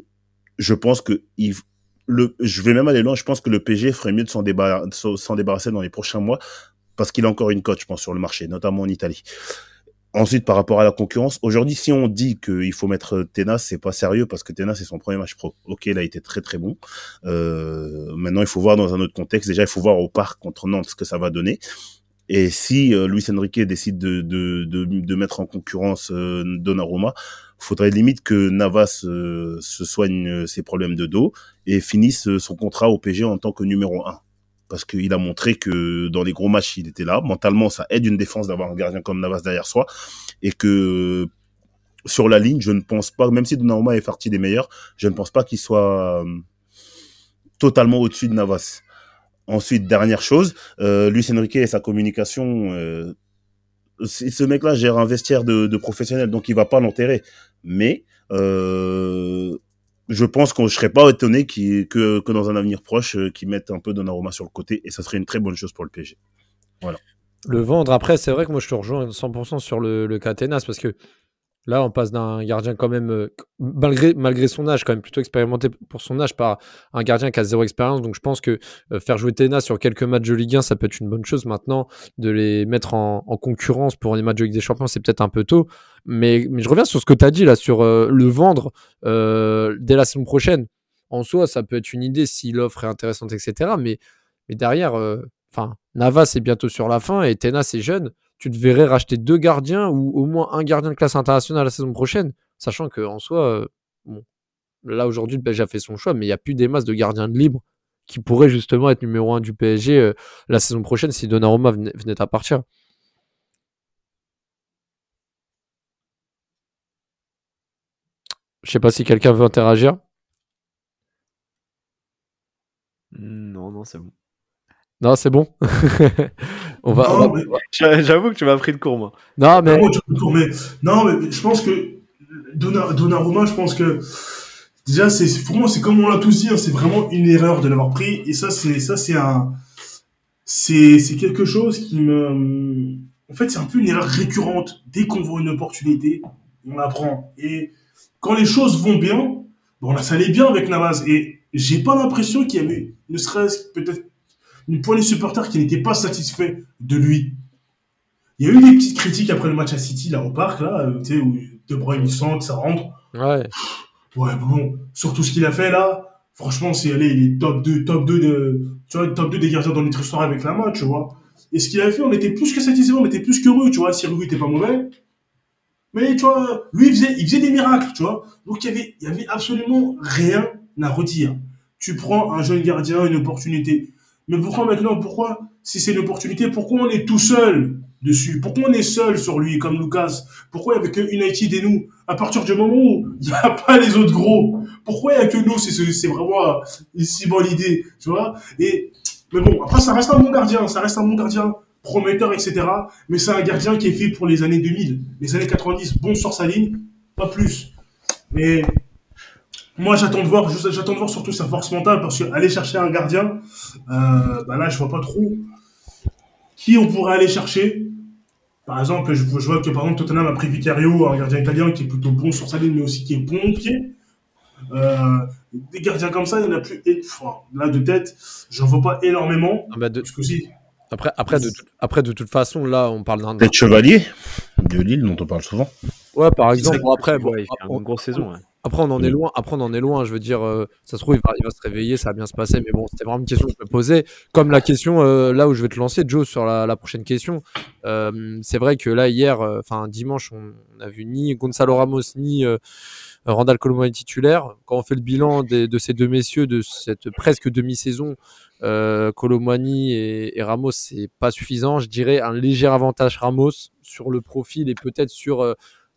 je pense que je vais même aller loin. Je pense que le PG ferait mieux de s'en débarrasser dans les prochains mois parce qu'il a encore une cote, je pense, sur le marché, notamment en Italie. Ensuite, par rapport à la concurrence, aujourd'hui, si on dit qu'il faut mettre Tenas, c'est pas sérieux parce que Tenas, c'est son premier match pro. Ok, il a été très très bon. Euh, maintenant, il faut voir dans un autre contexte. Déjà, il faut voir au parc contre Nantes ce que ça va donner. Et si euh, Luis Enrique décide de, de, de, de, mettre en concurrence euh, Donnarumma, faudrait limite que Navas euh, se soigne euh, ses problèmes de dos et finisse son contrat au PG en tant que numéro 1. Parce qu'il a montré que dans les gros matchs, il était là. Mentalement, ça aide une défense d'avoir un gardien comme Navas derrière soi. Et que sur la ligne, je ne pense pas, même si Donnarumma est parti des meilleurs, je ne pense pas qu'il soit totalement au-dessus de Navas. Ensuite, dernière chose, euh, Luis Enrique et sa communication, euh, ce mec-là gère un vestiaire de, professionnel, donc il va pas l'enterrer. Mais euh, je pense qu'on ne serait pas étonné qu que, que dans un avenir proche, euh, qu'ils mettent un peu Donnarumma sur le côté, et ça serait une très bonne chose pour le PSG. Voilà. Le vendre, après, c'est vrai que moi je te rejoins 100% sur le, le Catenas, parce que Là, on passe d'un gardien quand même, euh, malgré, son âge, quand même plutôt expérimenté pour son âge, par un gardien qui a zéro expérience. Donc je pense que euh, faire jouer Tena sur quelques matchs de Ligue 1, ça peut être une bonne chose. Maintenant, de les mettre en, en concurrence pour les matchs de Ligue des Champions, c'est peut-être un peu tôt. Mais, je reviens sur ce que tu as dit là, sur euh, le vendre dès la saison prochaine. En soi, ça peut être une idée si l'offre est intéressante, etc. Mais, mais derrière, enfin, Navas est bientôt sur la fin et Tena, c'est jeune tu te verrais racheter deux gardiens ou au moins un gardien de classe internationale la saison prochaine, sachant qu'en soi, euh, bon, là aujourd'hui, le PSG a fait son choix, mais il n'y a plus des masses de gardiens de libre qui pourraient justement être numéro un du PSG euh, la saison prochaine si Donnarumma venait, venait à partir. Je sais pas si quelqu'un veut interagir. Non, non, c'est bon. Non, c'est bon. on va. Mais- J'avoue que tu m'as pris de court, moi. Non, mais te tourner. Non, mais je pense que Donna- Donnarumma, je pense que déjà, c'est pour moi, c'est comme on l'a tous dit, hein, c'est vraiment une erreur de l'avoir pris. Et ça, c'est ça, c'est un, c'est c'est quelque chose qui me, en fait, c'est un peu une erreur récurrente. Dès qu'on voit une opportunité, on la prend. Et quand les choses vont bien, bon, là, ça allait bien avec Navas. Et j'ai pas l'impression qu'il y avait, ne serait-ce que peut-être une poignée de supporters qui n'étaient pas satisfaits de lui. Il y a eu des petites critiques après le match à City, là, au parc, là, euh, tu sais, où De Bruyne, il centre, ça rentre. ouais. Ouais, bon, sur tout ce qu'il a fait, là, franchement, c'est, allez, il est top 2, top 2 de, tu vois, top 2 des gardiens dans notre histoire avec la main, tu vois. Et ce qu'il a fait, on était plus que satisfait, on était plus qu'heureux, tu vois. Sirigu était pas mauvais. Mais, tu vois, lui, il faisait, il faisait des miracles, tu vois. Donc, il y avait, il y avait absolument rien à redire. Tu prends un jeune gardien, une opportunité. Mais pourquoi maintenant, pourquoi, si c'est une opportunité, pourquoi on est tout seul dessus? Pourquoi on est seul sur lui, comme Lucas? Pourquoi il n'y avait que United et nous? À partir du moment où il n'y a pas les autres gros, pourquoi il n'y a que nous? C'est vraiment une si bonne idée, tu vois? Et mais bon, après ça reste un bon gardien, ça reste un bon gardien prometteur, etc. Mais c'est un gardien qui est fait pour les années 2000, les années 90, bon sur sa ligne, pas plus. Mais moi, j'attends de voir, j'attends de voir surtout sa force mentale parce qu'aller chercher un gardien, euh, bah là, je vois pas trop qui on pourrait aller chercher. Par exemple, je, vois que par exemple Tottenham a pris Vicario, un gardien italien qui est plutôt bon sur sa ligne, mais aussi qui est bon au pied. Euh, des gardiens comme ça, il n'y en a plus. Enfin, là, de tête, j'en vois pas énormément. Ah bah de... Parce que si, après, après, de, après, de toute façon, là, on parle d'un. Peut-être Chevalier de Lille, dont on parle souvent. Ouais, par exemple. après, bon, ouais, une grosse saison. Ouais. Après, on en est loin. Après, on en est loin. Je veux dire, euh, ça se trouve, il va, il va, se réveiller, ça va bien se passer. Mais bon, c'était vraiment une question que je me posais. Comme la question euh, là où je vais te lancer, Joe, sur la, la prochaine question. Euh, c'est vrai que là, hier, enfin dimanche, on n'a vu ni Gonzalo Ramos ni Randall Colomani titulaire. Quand on fait le bilan des, de ces deux messieurs de cette presque demi-saison, euh, Colomani et, et, Ramos, c'est pas suffisant. Je dirais un léger avantage Ramos sur le profil et peut-être sur,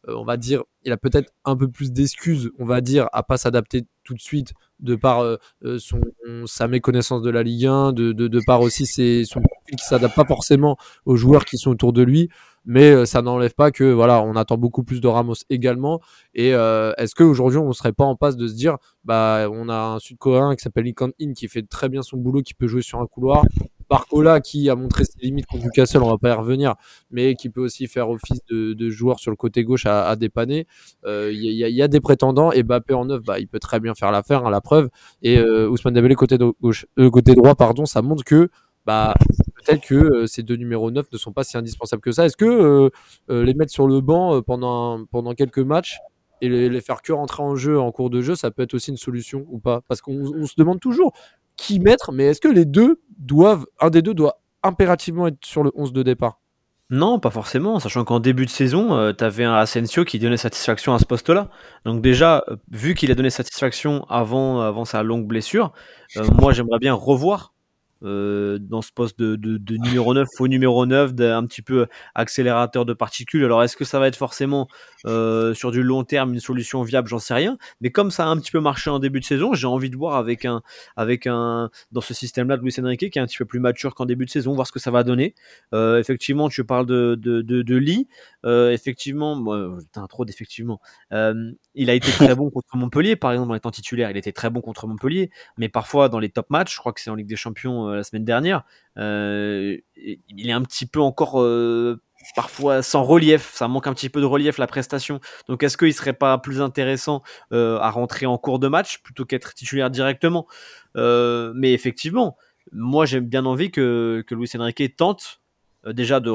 on va dire, il a peut-être un peu plus d'excuses, on va dire, à pas s'adapter tout de suite de par euh, son, sa méconnaissance de la Ligue 1, de, par aussi ses, son profil qui s'adapte pas forcément aux joueurs qui sont autour de lui mais euh, ça n'enlève pas que voilà, on attend beaucoup plus de Ramos également. Et euh, est-ce qu'aujourd'hui on ne serait pas en passe de se dire, bah on a un Sud-Coréen qui s'appelle Lee In qui fait très bien son boulot, qui peut jouer sur un couloir. Barcola qui a montré ses limites contre Newcastle, on va pas y revenir, mais qui peut aussi faire office de, joueur sur le côté gauche à, à dépanner. Il euh, y, a des prétendants et Bappé en neuf, bah, il peut très bien faire l'affaire, hein, la preuve. Et euh, Ousmane Dembélé euh, côté droit, pardon, ça montre que bah, peut-être que ces deux numéros 9 ne sont pas si indispensables que ça. Est-ce que les mettre sur le banc pendant, pendant quelques matchs et les, faire que rentrer en jeu en cours de jeu, ça peut être aussi une solution ou pas? Parce qu'on se demande toujours qui mettre, mais est-ce que les deux doivent, un des deux doit impérativement être sur le 11 de départ? Non, pas forcément, sachant qu'en début de saison, euh, tu avais un Asensio qui donnait satisfaction à ce poste-là. Donc déjà, euh, vu qu'il a donné satisfaction avant, avant sa longue blessure, euh, moi j'aimerais bien revoir euh, dans ce poste de, numéro 9, faux numéro 9, un petit peu accélérateur de particules. Alors est-ce que ça va être forcément euh, sur du long terme une solution viable? J'en sais rien. Mais comme ça a un petit peu marché en début de saison, j'ai envie de voir avec un, avec un, dans ce système-là de Luis Enrique qui est un petit peu plus mature qu'en début de saison, voir ce que ça va donner. Euh, effectivement, tu parles de, de, de, Lee. Euh, effectivement, bon, un trop d'effectivement. Euh, il a été très bon contre Montpellier, par exemple, en étant titulaire. Il était très bon contre Montpellier, mais parfois dans les top matchs, je crois que c'est en Ligue des Champions euh, la semaine dernière, euh, il est un petit peu encore euh, parfois sans relief, ça manque un petit peu de relief la prestation. Donc est-ce qu'il serait pas plus intéressant à rentrer en cours de match plutôt qu'être titulaire directement? Mais effectivement, moi j'ai bien envie que, que Luis Enrique tente déjà de,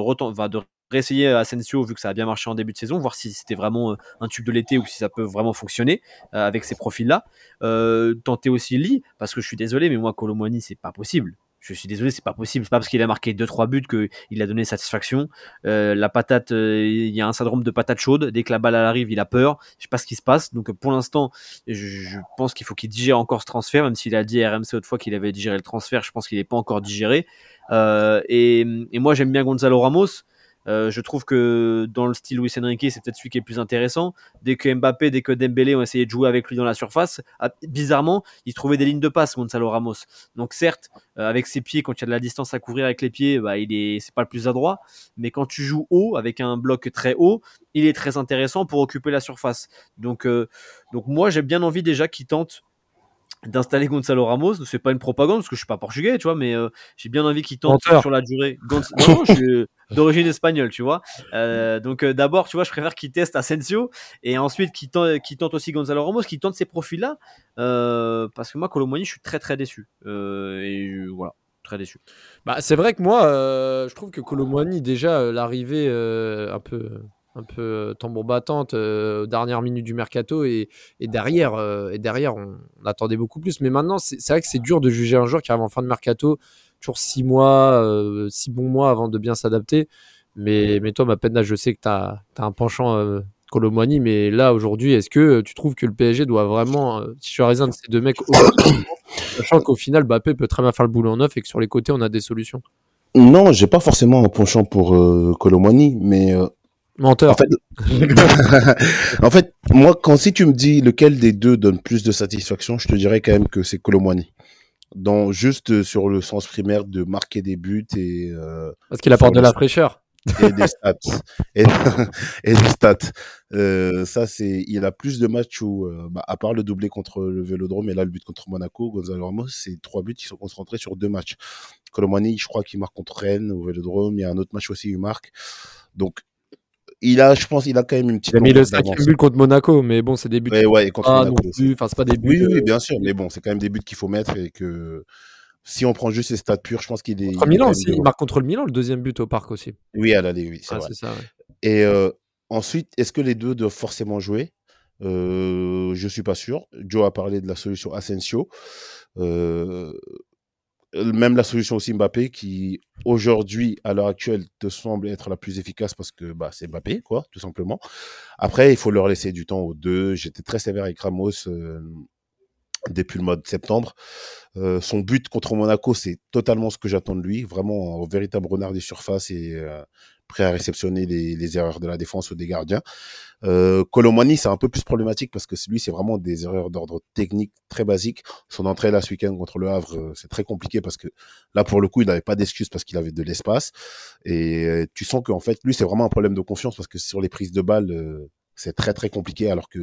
de réessayer Asensio vu que ça a bien marché en début de saison, voir si c'était vraiment un tube de l'été ou si ça peut vraiment fonctionner euh, avec ces profils-là. Euh, tenter aussi Lee, parce que je suis désolé, mais moi Colomwani c'est pas possible je suis désolé, c'est pas possible. C'est pas parce qu'il a marqué 2-3 buts qu'il a donné satisfaction. Euh, la patate, euh, il y a un syndrome de patate chaude. Dès que la balle arrive, il a peur. Je sais pas ce qui se passe. Donc pour l'instant, je, pense qu'il faut qu'il digère encore ce transfert, même s'il a dit à RMC autrefois qu'il avait digéré le transfert. Je pense qu'il n'est pas encore digéré. Euh, et, moi, j'aime bien Gonzalo Ramos. Euh, je trouve que dans le style Luis Enrique, c'est peut-être celui qui est plus intéressant. Dès que Mbappé, dès que Dembélé ont essayé de jouer avec lui dans la surface, ah, bizarrement, il trouvait des lignes de passe, Gonzalo Ramos. Donc certes, euh, avec ses pieds, quand il y a de la distance à couvrir avec les pieds, bah, il est, c'est pas le plus adroit. Mais quand tu joues haut, avec un bloc très haut, il est très intéressant pour occuper la surface. Donc, euh, donc moi, j'ai bien envie déjà qu'il tente d'installer Gonzalo Ramos. C'est pas une propagande parce que je suis pas portugais, tu vois, mais euh, j'ai bien envie qu'il tente Menteur. sur la durée. Gonz... non, je d'origine espagnole, tu vois. Euh, donc euh, d'abord, tu vois, je préfère qu'il teste Asensio et ensuite qu'il tente, aussi Gonzalo Ramos, qu'il tente ces profils-là, euh, parce que moi, Colomoni, je suis très très déçu. Et voilà. Très déçu. Bah, c'est vrai que moi, je trouve que Colomoni, déjà, l'arrivée un peu un peu tambour battante dernière minute du mercato et, derrière et derrière on, attendait beaucoup plus mais maintenant c'est vrai que c'est dur de juger un joueur qui arrive en fin de mercato toujours six mois euh, six bons mois avant de bien s'adapter mais mais toi ma peine je sais que tu as, as, un penchant euh, Colomboigny mais là aujourd'hui est-ce que tu trouves que le PSG doit vraiment euh, titulariser un de ces deux mecs sachant qu'au final Bappé peut très bien faire le boulot en neuf et que sur les côtés on a des solutions? Non, j'ai pas forcément un penchant pour euh, Colomwani, mais euh, Menteur. en fait, en fait, moi, quand si tu me dis lequel des deux donne plus de satisfaction, je te dirais quand même que c'est Colomwani. Dans juste euh, sur le sens primaire de marquer des buts et euh, Parce qu'il apporte de la fraîcheur. et des stats. Et, et des stats. Euh, ça, c'est, il a plus de matchs où, euh, bah, à part le doublé contre le Vélodrome et là le but contre Monaco, Gonzalo Ramos, c'est trois buts qui sont concentrés sur deux matchs. Colomani, je crois qu'il marque contre Rennes au Vélodrome. Il y a un autre match aussi, il marque. Donc, il a, je pense, il a quand même une petite. Il a mis le cinquième but contre Monaco, mais bon, c'est des buts Ouais, contre Monaco. Enfin, c'est pas des buts. Oui, oui, euh, bien sûr, mais bon, c'est quand même des buts qu'il faut mettre et que si on prend juste ses stats purs, je pense qu'il est. Contre il Milan aussi. Il marque contre le Milan, le deuxième but au parc aussi. Oui, à l'aller, oui, c'est Ah, vrai. ça. ouais. Et euh, ensuite, est-ce que les deux doivent forcément jouer? Euh, Je suis pas sûr. Joe a parlé de la solution Asensio. Euh, même la solution aussi Mbappé, qui aujourd'hui, à l'heure actuelle, te semble être la plus efficace parce que bah, c'est Mbappé, quoi, tout simplement. Après, il faut leur laisser du temps aux deux. J'étais très sévère avec Ramos euh, depuis le mois de septembre. Euh, son but contre Monaco, c'est totalement ce que j'attends de lui. Vraiment un véritable renard des surfaces et euh, prêt à réceptionner les, les erreurs de la défense ou des gardiens. Euh, Colomani, c'est un peu plus problématique parce que lui, c'est vraiment des erreurs d'ordre technique très basiques. Son entrée là ce week-end contre le Havre, euh, c'est très compliqué parce que là, pour le coup, il n'avait pas d'excuses parce qu'il avait de l'espace. Et euh, tu sens qu'en fait, lui, c'est vraiment un problème de confiance parce que sur les prises de balles, euh, c'est très très compliqué alors que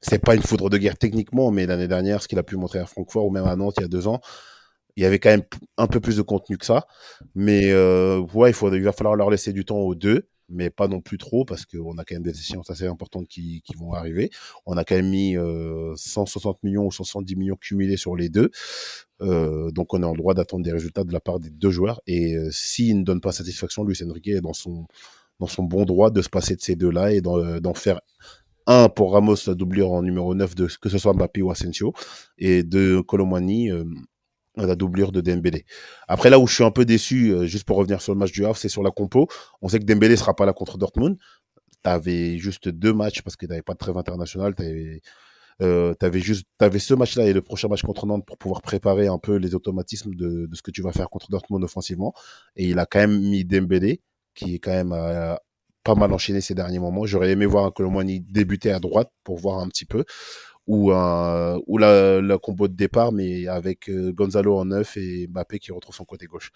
c'est pas une foudre de guerre techniquement, mais l'année dernière, ce qu'il a pu montrer à Francfort ou même à Nantes il y a deux ans, il y avait quand même un peu plus de contenu que ça. Mais euh, il, va falloir leur laisser du temps aux deux, mais pas non plus trop parce qu'on a quand même des échéances assez importantes qui, vont arriver. On a quand même mis euh, 160 millions ou 170 millions cumulés sur les deux. Euh, donc on est en droit d'attendre des résultats de la part des deux joueurs. Et euh, s'ils ne donnent pas satisfaction, Luis Enrique est dans son, bon droit de se passer de ces deux-là et d'en faire un pour Ramos, la doublure en numéro 9, de, que ce soit Mbappé ou Asensio, et de Colomani, euh, la doublure de Dembélé. Après, là où je suis un peu déçu, euh, juste pour revenir sur le match du Havre, c'est sur la compo. On sait que Dembélé sera pas là contre Dortmund. Tu avais juste deux matchs parce que tu n'avais pas de trêve international. Tu avais, euh, juste avais ce match-là et le prochain match contre Nantes pour pouvoir préparer un peu les automatismes de, de ce que tu vas faire contre Dortmund offensivement. Et il a quand même mis Dembélé, qui est quand même euh, pas mal enchaîné ces derniers moments. J'aurais aimé voir un Colomani débuter à droite pour voir un petit peu. Ou, un, ou la, la combo de départ, mais avec euh, Gonzalo en neuf et Mbappé qui retrouve son côté gauche.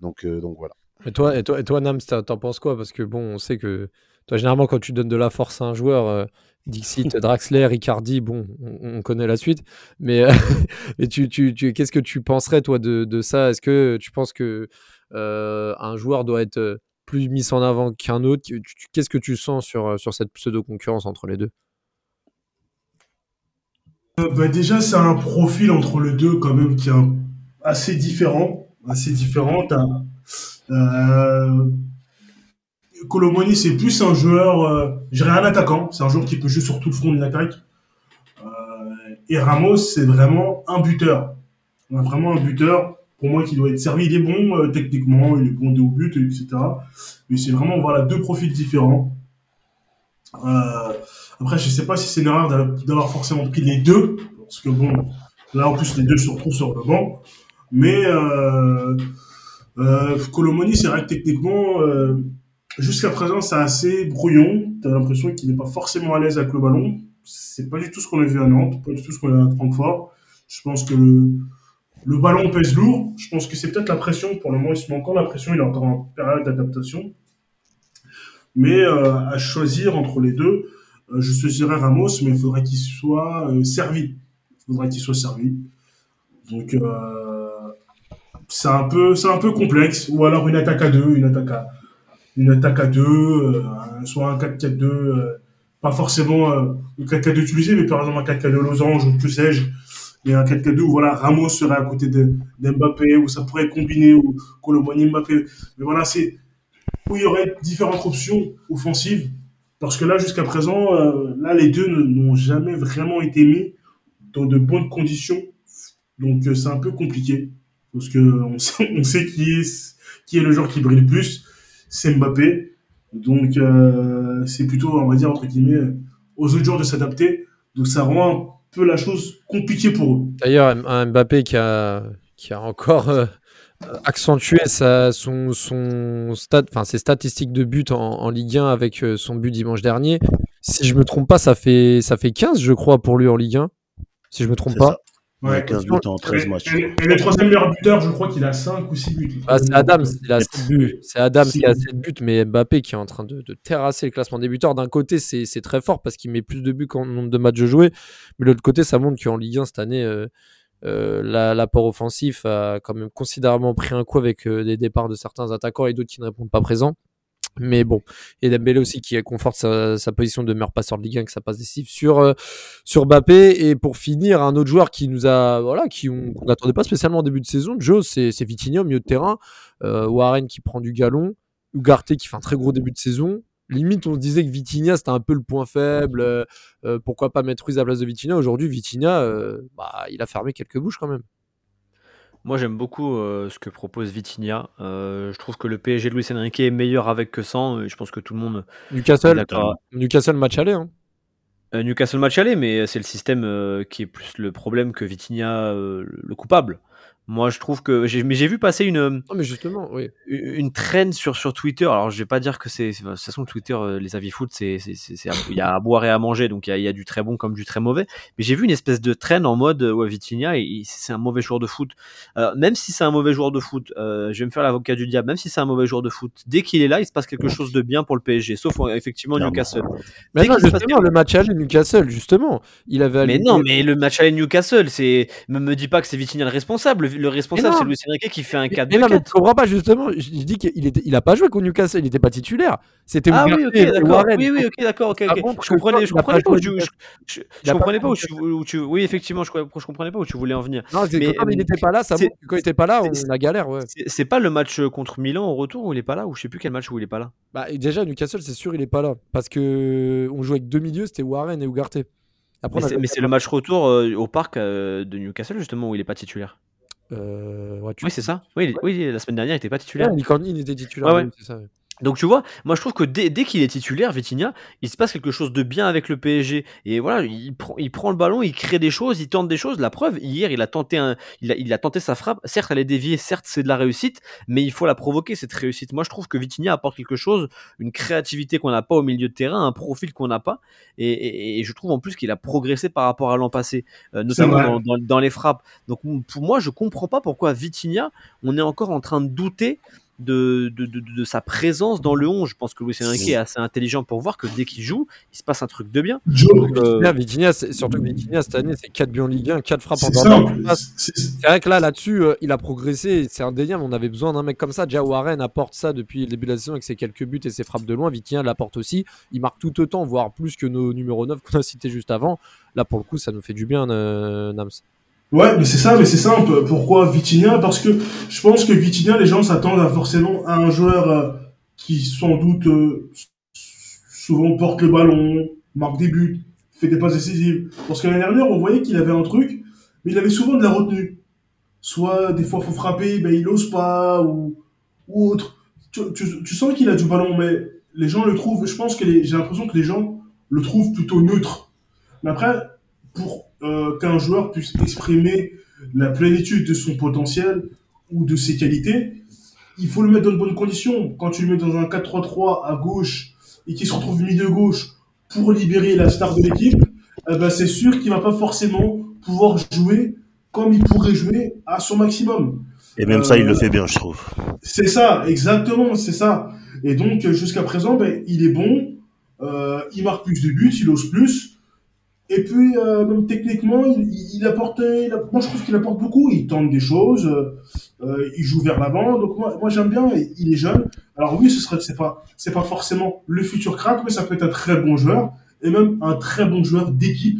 Donc, euh, donc voilà. Et toi, et toi, et toi Nams, t'en penses quoi? Parce que bon, on sait que toi, généralement, quand tu donnes de la force à un joueur, euh, Dixit, Draxler, Icardi, bon, on, on connaît la suite. Mais, euh, mais tu, tu, tu, qu'est-ce que tu penserais, toi, de, de ça? Est-ce que tu penses que euh, un joueur doit être euh, plus mis en avant qu'un autre? Qu'est-ce que tu sens sur, euh, sur cette pseudo-concurrence entre les deux? Euh, bah, déjà, c'est un profil entre les deux quand même qui est assez différent. Assez différent. Euh, Colomoni, c'est plus un joueur, euh, je dirais un attaquant. C'est un joueur qui peut jouer sur tout le front d'une attaque. Euh, et Ramos, c'est vraiment un buteur. Vraiment un buteur. Pour moi, qui doit être servi. Il est bon euh, techniquement, il est bon au but, etc. Mais c'est vraiment voilà deux profils différents. Euh, après, je sais pas si c'est une erreur d'a- d'avoir forcément pris les deux, parce que bon, là en plus les deux se retrouvent sur le banc. Mais euh, euh, Colomoni, c'est vrai que techniquement, jusqu'à présent, c'est assez brouillon. T'as l'impression qu'il n'est pas forcément à l'aise avec le ballon. C'est pas du tout ce qu'on a vu à Nantes, pas du tout ce qu'on a vu à Francfort. Je pense que le, le ballon pèse lourd. Je pense que c'est peut-être la pression. Pour le moment, il se met encore la pression. Il est encore en période d'adaptation. Mais euh, à choisir entre les deux, euh, je choisirais Ramos, mais il faudrait qu'il soit euh, servi. Il faudrait qu'il soit servi. Donc, euh, c'est un peu, un peu complexe. Ou alors une attaque à deux, une attaque à, une attaque à deux, soit un 4-4-2, euh, pas forcément le 4-4-2 utilisé, mais par exemple un 4-4-2 losange ou que sais-je, et un 4-4-2 où voilà, Ramos serait à côté d'Mbappé, où ça pourrait combiner, ou Colomboigny Mbappé. Mais voilà, c'est où il y aurait différentes options offensives, parce que là, jusqu'à présent, euh, là, les deux n'ont jamais vraiment été mis dans de bonnes conditions. Donc, euh, c'est un peu compliqué, parce que on sait, qui est, qui est le joueur qui brille le plus, c'est Mbappé. Donc, euh, c'est plutôt, on va dire, entre guillemets, aux autres joueurs de s'adapter. Donc, ça rend peu la chose compliquée pour eux. D'ailleurs, un Mbappé qui a, qui a encore euh, accentuer sa, son, son stat, enfin ses statistiques de but en, en Ligue 1 avec euh, son but dimanche dernier. Si je me trompe pas, ça fait, ça fait 15, je crois, pour lui en Ligue 1. Si je me trompe pas. ça. Ouais. 15 buts en 13 Et, matchs. et- et le troisième meilleur buteur, je crois qu'il a 5 ou 6 buts. Ah, c'est Adams, il a Yep. 7 buts. C'est Adams qui a buts. 7 buts, mais Mbappé qui est en train de, de terrasser le classement des buteurs. D'un côté, c'est c'est très fort parce qu'il met plus de buts qu'en nombre de matchs joués. Mais de l'autre côté, ça montre qu'en Ligue 1 cette année, euh, euh, la- l'apport offensif a quand même considérablement pris un coup avec euh, des départs de certains attaquants et d'autres qui ne répondent pas présents. Mais bon, et Dembélé aussi qui conforte sa, position de meilleur passeur de Ligue 1 que ça passe décisif sur euh, sur Mbappé. Et pour finir un autre joueur qui nous a voilà qui on n'attendait pas spécialement en début de saison Joe c'est c'est au milieu de terrain. Euh, Warren qui prend du galon Ugarte qui fait un très gros début de saison. Limite on se disait que Vitinha c'était un peu le point faible euh, euh, pourquoi pas mettre Ruiz à la place de Vitinha. Aujourd'hui Vitinha bah, il a fermé quelques bouches quand même Moi, j'aime beaucoup euh, ce que propose Vitinha. Euh, je trouve que le PSG de Luis Enrique est meilleur avec que sans. Je pense que tout le monde Newcastle. Newcastle match aller hein. Euh, Newcastle match aller, mais c'est le système euh, qui est plus le problème que Vitinha euh, le coupable. Moi, je trouve que j'ai, mais j'ai vu passer une non mais justement oui une traîne sur sur Twitter. Alors, je vais pas dire que c'est de toute façon Twitter, les avis foot, c'est il y a à boire et à manger, donc il y a, il y a du très bon comme du très mauvais. Mais j'ai vu une espèce de traîne en mode ouais, Vitinha, c'est un mauvais joueur de foot. Alors, même si c'est un mauvais joueur de foot, euh, je vais me faire l'avocat du diable. Même si c'est un mauvais joueur de foot, dès qu'il est là, il se passe quelque chose de bien pour le PSG. Sauf effectivement. Newcastle. mais Dès non justement le match aller Newcastle justement il avait Mais non, mais le match à Newcastle, c'est me, me dis pas que c'est Vitinha le responsable. Le, le responsable, c'est Luis Enrique qui fait un 4 Mais de non, mais 4. tu comprends pas justement. Je, je dis qu'il était, il a pas joué contre Newcastle, il était pas titulaire. C'était Ah oui, ok, d'accord. Oui, oui, ok, d'accord, montre Je comprenais, je comprenais pas où tu, je, comprenais pas où tu, où tu, oui, effectivement, je, je comprenais pas où tu voulais en venir. Non, Mais, il euh, était pas là, ça quand il était pas là, on a galère, ouais. C'est c'est pas le match contre Milan au retour où il est pas là, ou je sais plus quel match où il est pas là. Bah, déjà, Newcastle, c'est sûr, il est pas là. Parce que on jouait avec deux milieux, c'était Warren et Ugarte. Après, Mais c'est le match retour euh, au parc euh, de Newcastle justement où il est pas titulaire. Euh, ouais, tu- Oui, c'est ça. Oui, la semaine dernière, il était pas titulaire. Il était titulaire. Ouais. oui, c'est ça. Donc tu vois, moi je trouve que dès, dès qu'il est titulaire, Vitinha, il se passe quelque chose de bien avec le PSG. Et voilà, il prend, il prend le ballon, il crée des choses, il tente des choses. La preuve, hier, il a tenté un, il a, il a tenté sa frappe. Certes, elle est déviée, certes, c'est de la réussite, mais il faut la provoquer cette réussite. Moi, je trouve que Vitinha apporte quelque chose, une créativité qu'on n'a pas au milieu de terrain, un profil qu'on n'a pas. Et, et- et je trouve en plus qu'il a progressé par rapport à l'an passé, euh, notamment dans, dans- dans les frappes. Donc pour moi, je comprends pas pourquoi Vitinha, on est encore en train de douter de, de, de, de sa présence dans le 11. Je pense que Luis Enrique est assez intelligent pour voir que dès qu'il joue, il se passe un truc de bien. Joe, Donc, euh, Vitinha, c'est- surtout que Vitinha, cette année, c'est 4 buts en Ligue 1, 4 frappes en c'est vrai que là, là-dessus, euh, il a progressé. C'est indéniable. On avait besoin d'un mec comme ça. Déjà, Warren apporte ça depuis le début de la saison avec ses quelques buts et ses frappes de loin. Vitinha l'apporte aussi. Il marque tout autant, voire plus que nos numéros 9 qu'on a cités juste avant. Là, pour le coup, ça nous fait du bien, euh, Nams. Ouais, mais c'est ça, mais c'est simple. Pourquoi Vitinha? Parce que je pense que Vitinha, les gens s'attendent forcément à un joueur euh, qui sans doute euh, souvent porte le ballon, marque des buts, fait des passes décisives. Parce que l'année dernière, on voyait qu'il avait un truc, mais il avait souvent de la retenue. Soit des fois, faut frapper, ben il ose pas ou, ou autre. Tu, tu- tu sens qu'il a du ballon, mais les gens le trouvent. Je pense que j'ai l'impression que les gens le trouvent plutôt neutre. Mais après, pour euh, qu'un joueur puisse exprimer la plénitude de son potentiel ou de ses qualités, il faut le mettre dans de bonnes conditions. Quand tu le mets dans un 4-3-3 à gauche et qu'il se retrouve milieu gauche pour libérer la star de l'équipe, eh ben c'est sûr qu'il va pas forcément pouvoir jouer comme il pourrait jouer à son maximum. Et même ça, il le fait bien, je trouve. C'est ça, exactement, c'est ça. Et donc, euh, jusqu'à présent, ben, il est bon, euh, il marque plus de buts, il ose plus. Et puis, euh, même techniquement, il, apporte, moi je trouve qu'il apporte beaucoup. Il tente des choses, euh, euh, il joue vers l'avant. Donc, moi, moi j'aime bien, il est jeune. Alors, oui, ce serait, c'est pas, c'est pas forcément le futur crack, mais ça peut être un très bon joueur, et même un très bon joueur d'équipe.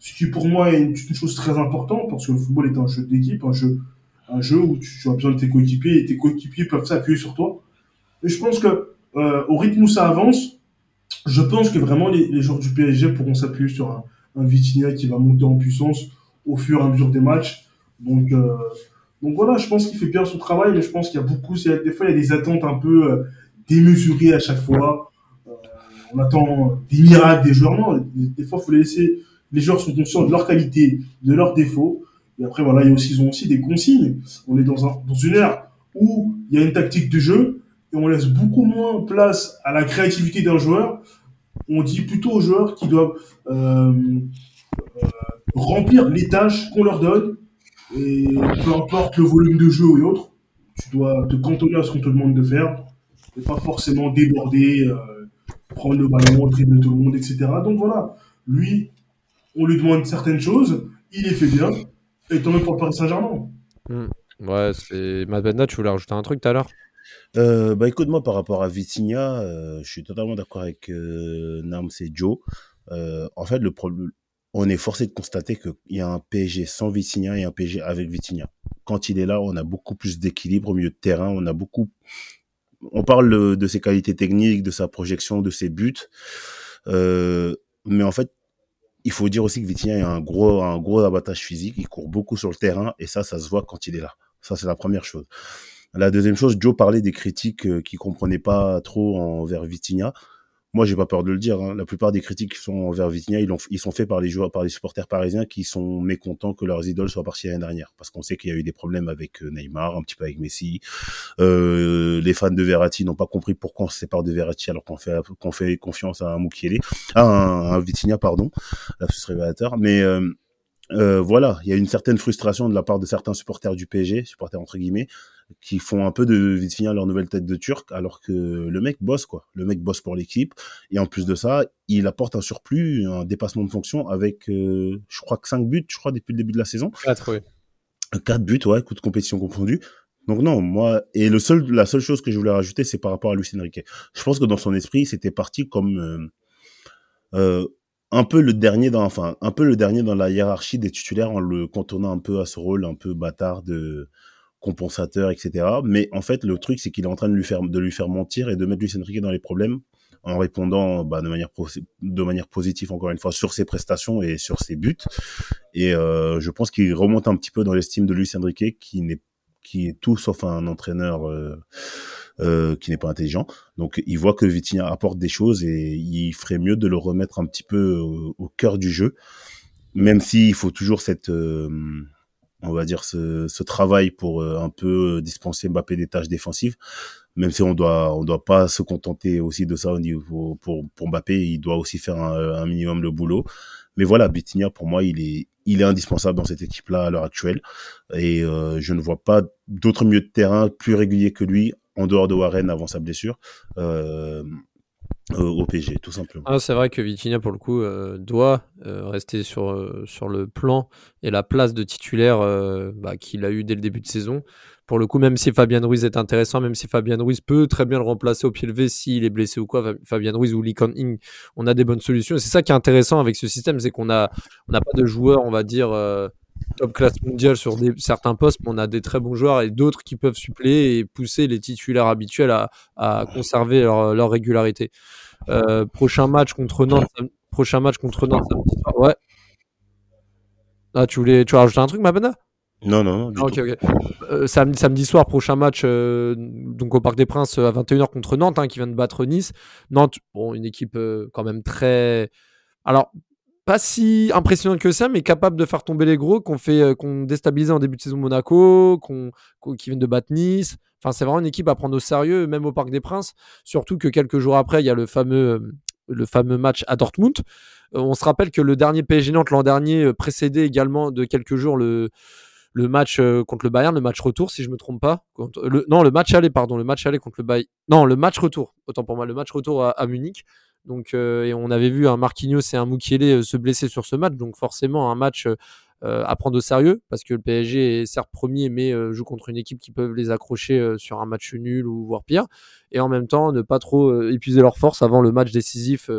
Ce qui, pour moi, est une, chose très importante, parce que le football est un jeu d'équipe, un jeu, un jeu où tu, as besoin de tes coéquipiers et tes coéquipiers peuvent s'appuyer sur toi. Et je pense que au rythme où ça avance, je pense que vraiment les, les joueurs du PSG pourront s'appuyer sur un, un Vitinha qui va monter en puissance au fur et à mesure des matchs. Donc, euh, donc voilà, je pense qu'il fait bien son travail, mais je pense qu'il y a beaucoup, des fois il y a des attentes un peu euh, démesurées à chaque fois. Euh, on attend des miracles des joueurs. Non, des, fois il faut les laisser. Les joueurs sont conscients de leurs qualités, de leurs défauts. Et après voilà, ils ont aussi des consignes. On est dans, un, dans une ère où il y a une tactique de jeu et on laisse beaucoup moins place à la créativité d'un joueur. On dit plutôt aux joueurs qui doivent euh, euh, remplir les tâches qu'on leur donne et peu importe le volume de jeu et autres, tu dois te cantonner à ce qu'on te demande de faire et pas forcément déborder, euh, prendre le ballon, dribbler tout le monde, etc. Donc voilà, lui, on lui demande certaines choses, il les fait bien, et tant mieux pour le Paris Saint-Germain. Hmm. Ouais, c'est. Madbenda, tu voulais rajouter un truc tout à l'heure? Euh, bah écoute, moi par rapport à Vitinha, euh, je suis totalement d'accord avec euh, Nams et Joe. Euh, en fait, le problème, on est forcé de constater qu'il y a un PSG sans Vitinha et un PSG avec Vitinha. Quand il est là, on a beaucoup plus d'équilibre au milieu de terrain. On a beaucoup. On parle de ses qualités techniques, de sa projection, de ses buts. Mais en fait, il faut dire aussi que Vitinha a un gros, un gros abattage physique. Il court beaucoup sur le terrain et ça, ça se voit quand il est là. Ça, c'est la première chose. La deuxième chose, Joe parlait des critiques euh, qu'il comprenait pas trop envers Vitinha. Moi, j'ai pas peur de le dire. hein. La plupart des critiques qui sont envers Vitinha, ils, ils sont faits par les joueurs, par les supporters parisiens qui sont mécontents que leurs idoles soient partis l'année dernière, parce qu'on sait qu'il y a eu des problèmes avec euh, Neymar, un petit peu avec Messi. Euh, les fans de Verratti n'ont pas compris pourquoi on se sépare de Verratti alors qu'on fait fait confiance à un à un, un Vitinha, pardon, lapsus révélateur. Mais euh, euh, voilà, il y a une certaine frustration de la part de certains supporters du PSG, supporters entre guillemets, qui font un peu de Vitinha leur nouvelle tête de turc, alors que le mec bosse quoi. Le mec bosse pour l'équipe et en plus de ça, il apporte un surplus, un dépassement de fonction avec, euh, je crois que 5 buts, je crois depuis le début de la saison. 4, oui. 4 buts, ouais, coup de compétition confondu. Donc non, moi et le seul, la seule chose que je voulais rajouter, c'est par rapport à Luis Enrique. Je pense que dans son esprit, c'était parti comme euh, euh, un peu le dernier dans, enfin, un peu le dernier dans la hiérarchie des titulaires en le contournant un peu à ce rôle un peu bâtard de compensateur, etc. Mais en fait, le truc, c'est qu'il est en train de lui faire, de lui faire mentir et de mettre Luis Enrique dans les problèmes en répondant bah, de manière de manière positive encore une fois sur ses prestations et sur ses buts. Et euh, je pense qu'il remonte un petit peu dans l'estime de Luis Enrique, qui n'est qui est tout sauf un entraîneur euh, euh, qui n'est pas intelligent. Donc il voit que Vitinha apporte des choses et il ferait mieux de le remettre un petit peu au, au cœur du jeu, même s'il faut toujours cette euh, on va dire ce, travail pour euh, un peu dispenser Mbappé des tâches défensives. Même si on doit on doit pas se contenter aussi de ça au niveau pour pour Mbappé il doit aussi faire un, minimum le boulot. Mais voilà Vitinha pour moi il est il est indispensable dans cette équipe là à l'heure actuelle. Et euh, je ne vois pas d'autres milieux de terrain plus réguliers que lui en dehors de Warren avant sa blessure. Euh, euh, au PSG tout simplement Ah, c'est vrai que Vitinha, pour le coup, euh, doit euh, rester sur, euh, sur le plan et la place de titulaire euh, bah, qu'il a eu dès le début de saison. Pour le coup, même si Fabien Ruiz est intéressant, même si Fabien Ruiz peut très bien le remplacer au pied levé s'il est blessé ou quoi, Fa- Fabien Ruiz ou Lee Kan-in, on a des bonnes solutions. C'est ça qui est intéressant avec ce système, c'est qu'on a, on n'a pas de joueurs, on va dire, euh, top classe mondiale sur certains postes, mais on a des très bons joueurs et d'autres qui peuvent suppléer et pousser les titulaires habituels à, à conserver leur, leur régularité. Euh, prochain match contre Nantes. Prochain match contre Nantes samedi soir. Ouais. Ah, tu voulais, tu veux rajouter un truc, Mabana? Non non, Ah, Ok, tout. ok. Euh, samedi, samedi soir, prochain match euh, donc au Parc des Princes euh, à 21h contre Nantes, hein, qui vient de battre Nice. Nantes, bon, une équipe euh, quand même très. Alors, pas si impressionnante que ça, mais capable de faire tomber les gros, qu'on fait, euh, en début de saison Monaco, qu'on, qui viennent de battre Nice. Enfin, c'est vraiment une équipe à prendre au sérieux, même au Parc des Princes. Surtout que quelques jours après, il y a le fameux, euh, le fameux match à Dortmund. Euh, on se rappelle que le dernier PSG Nantes l'an dernier précédait également de quelques jours le, match contre le Bayern, le match retour, si je me trompe pas. Non, le match aller, pardon, le match aller contre le Bayern. Non, le match retour. Autant pour moi, le match retour à Munich. Donc, euh, et on avait vu un Marquinhos et un Mukiele euh, se blesser sur ce match. Donc, forcément, un match euh, à prendre au sérieux parce que le PSG est certes premier, mais joue contre une équipe qui peut les accrocher sur un match nul ou voire pire. Et en même temps, ne pas trop épuiser leurs forces avant le match décisif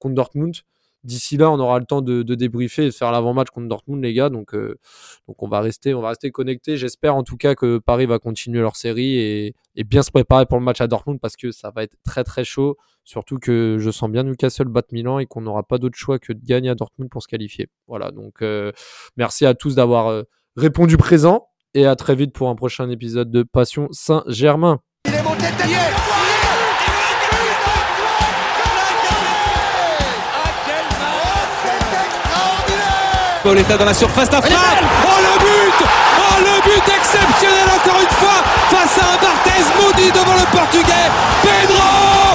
contre Dortmund. D'ici là, on aura le temps de, débriefer et de faire l'avant-match contre Dortmund, les gars. Donc, donc on va rester, on va rester connectés. J'espère en tout cas que Paris va continuer leur série et bien se préparer pour le match à Dortmund parce que ça va être très très chaud. Surtout que je sens bien Newcastle battre Milan et qu'on n'aura pas d'autre choix que de gagner à Dortmund pour se qualifier. Voilà, donc euh, merci à tous d'avoir euh, répondu présent et à très vite pour un prochain épisode de Passion Saint-Germain. Il est monté tête Pauletta dans la surface d'affaire. Oh le but. Oh le but exceptionnel encore une fois face à un Barthez maudit devant le portugais. Pedro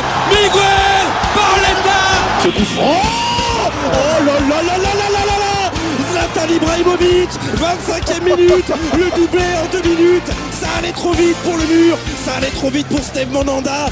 Ce coup franc. Oh Oh là là là là là là là. Là Zlatan Ibrahimovic 25e minute. Le doublé en deux minutes. Ça allait trop vite pour le mur. Ça allait trop vite pour Steve Monanda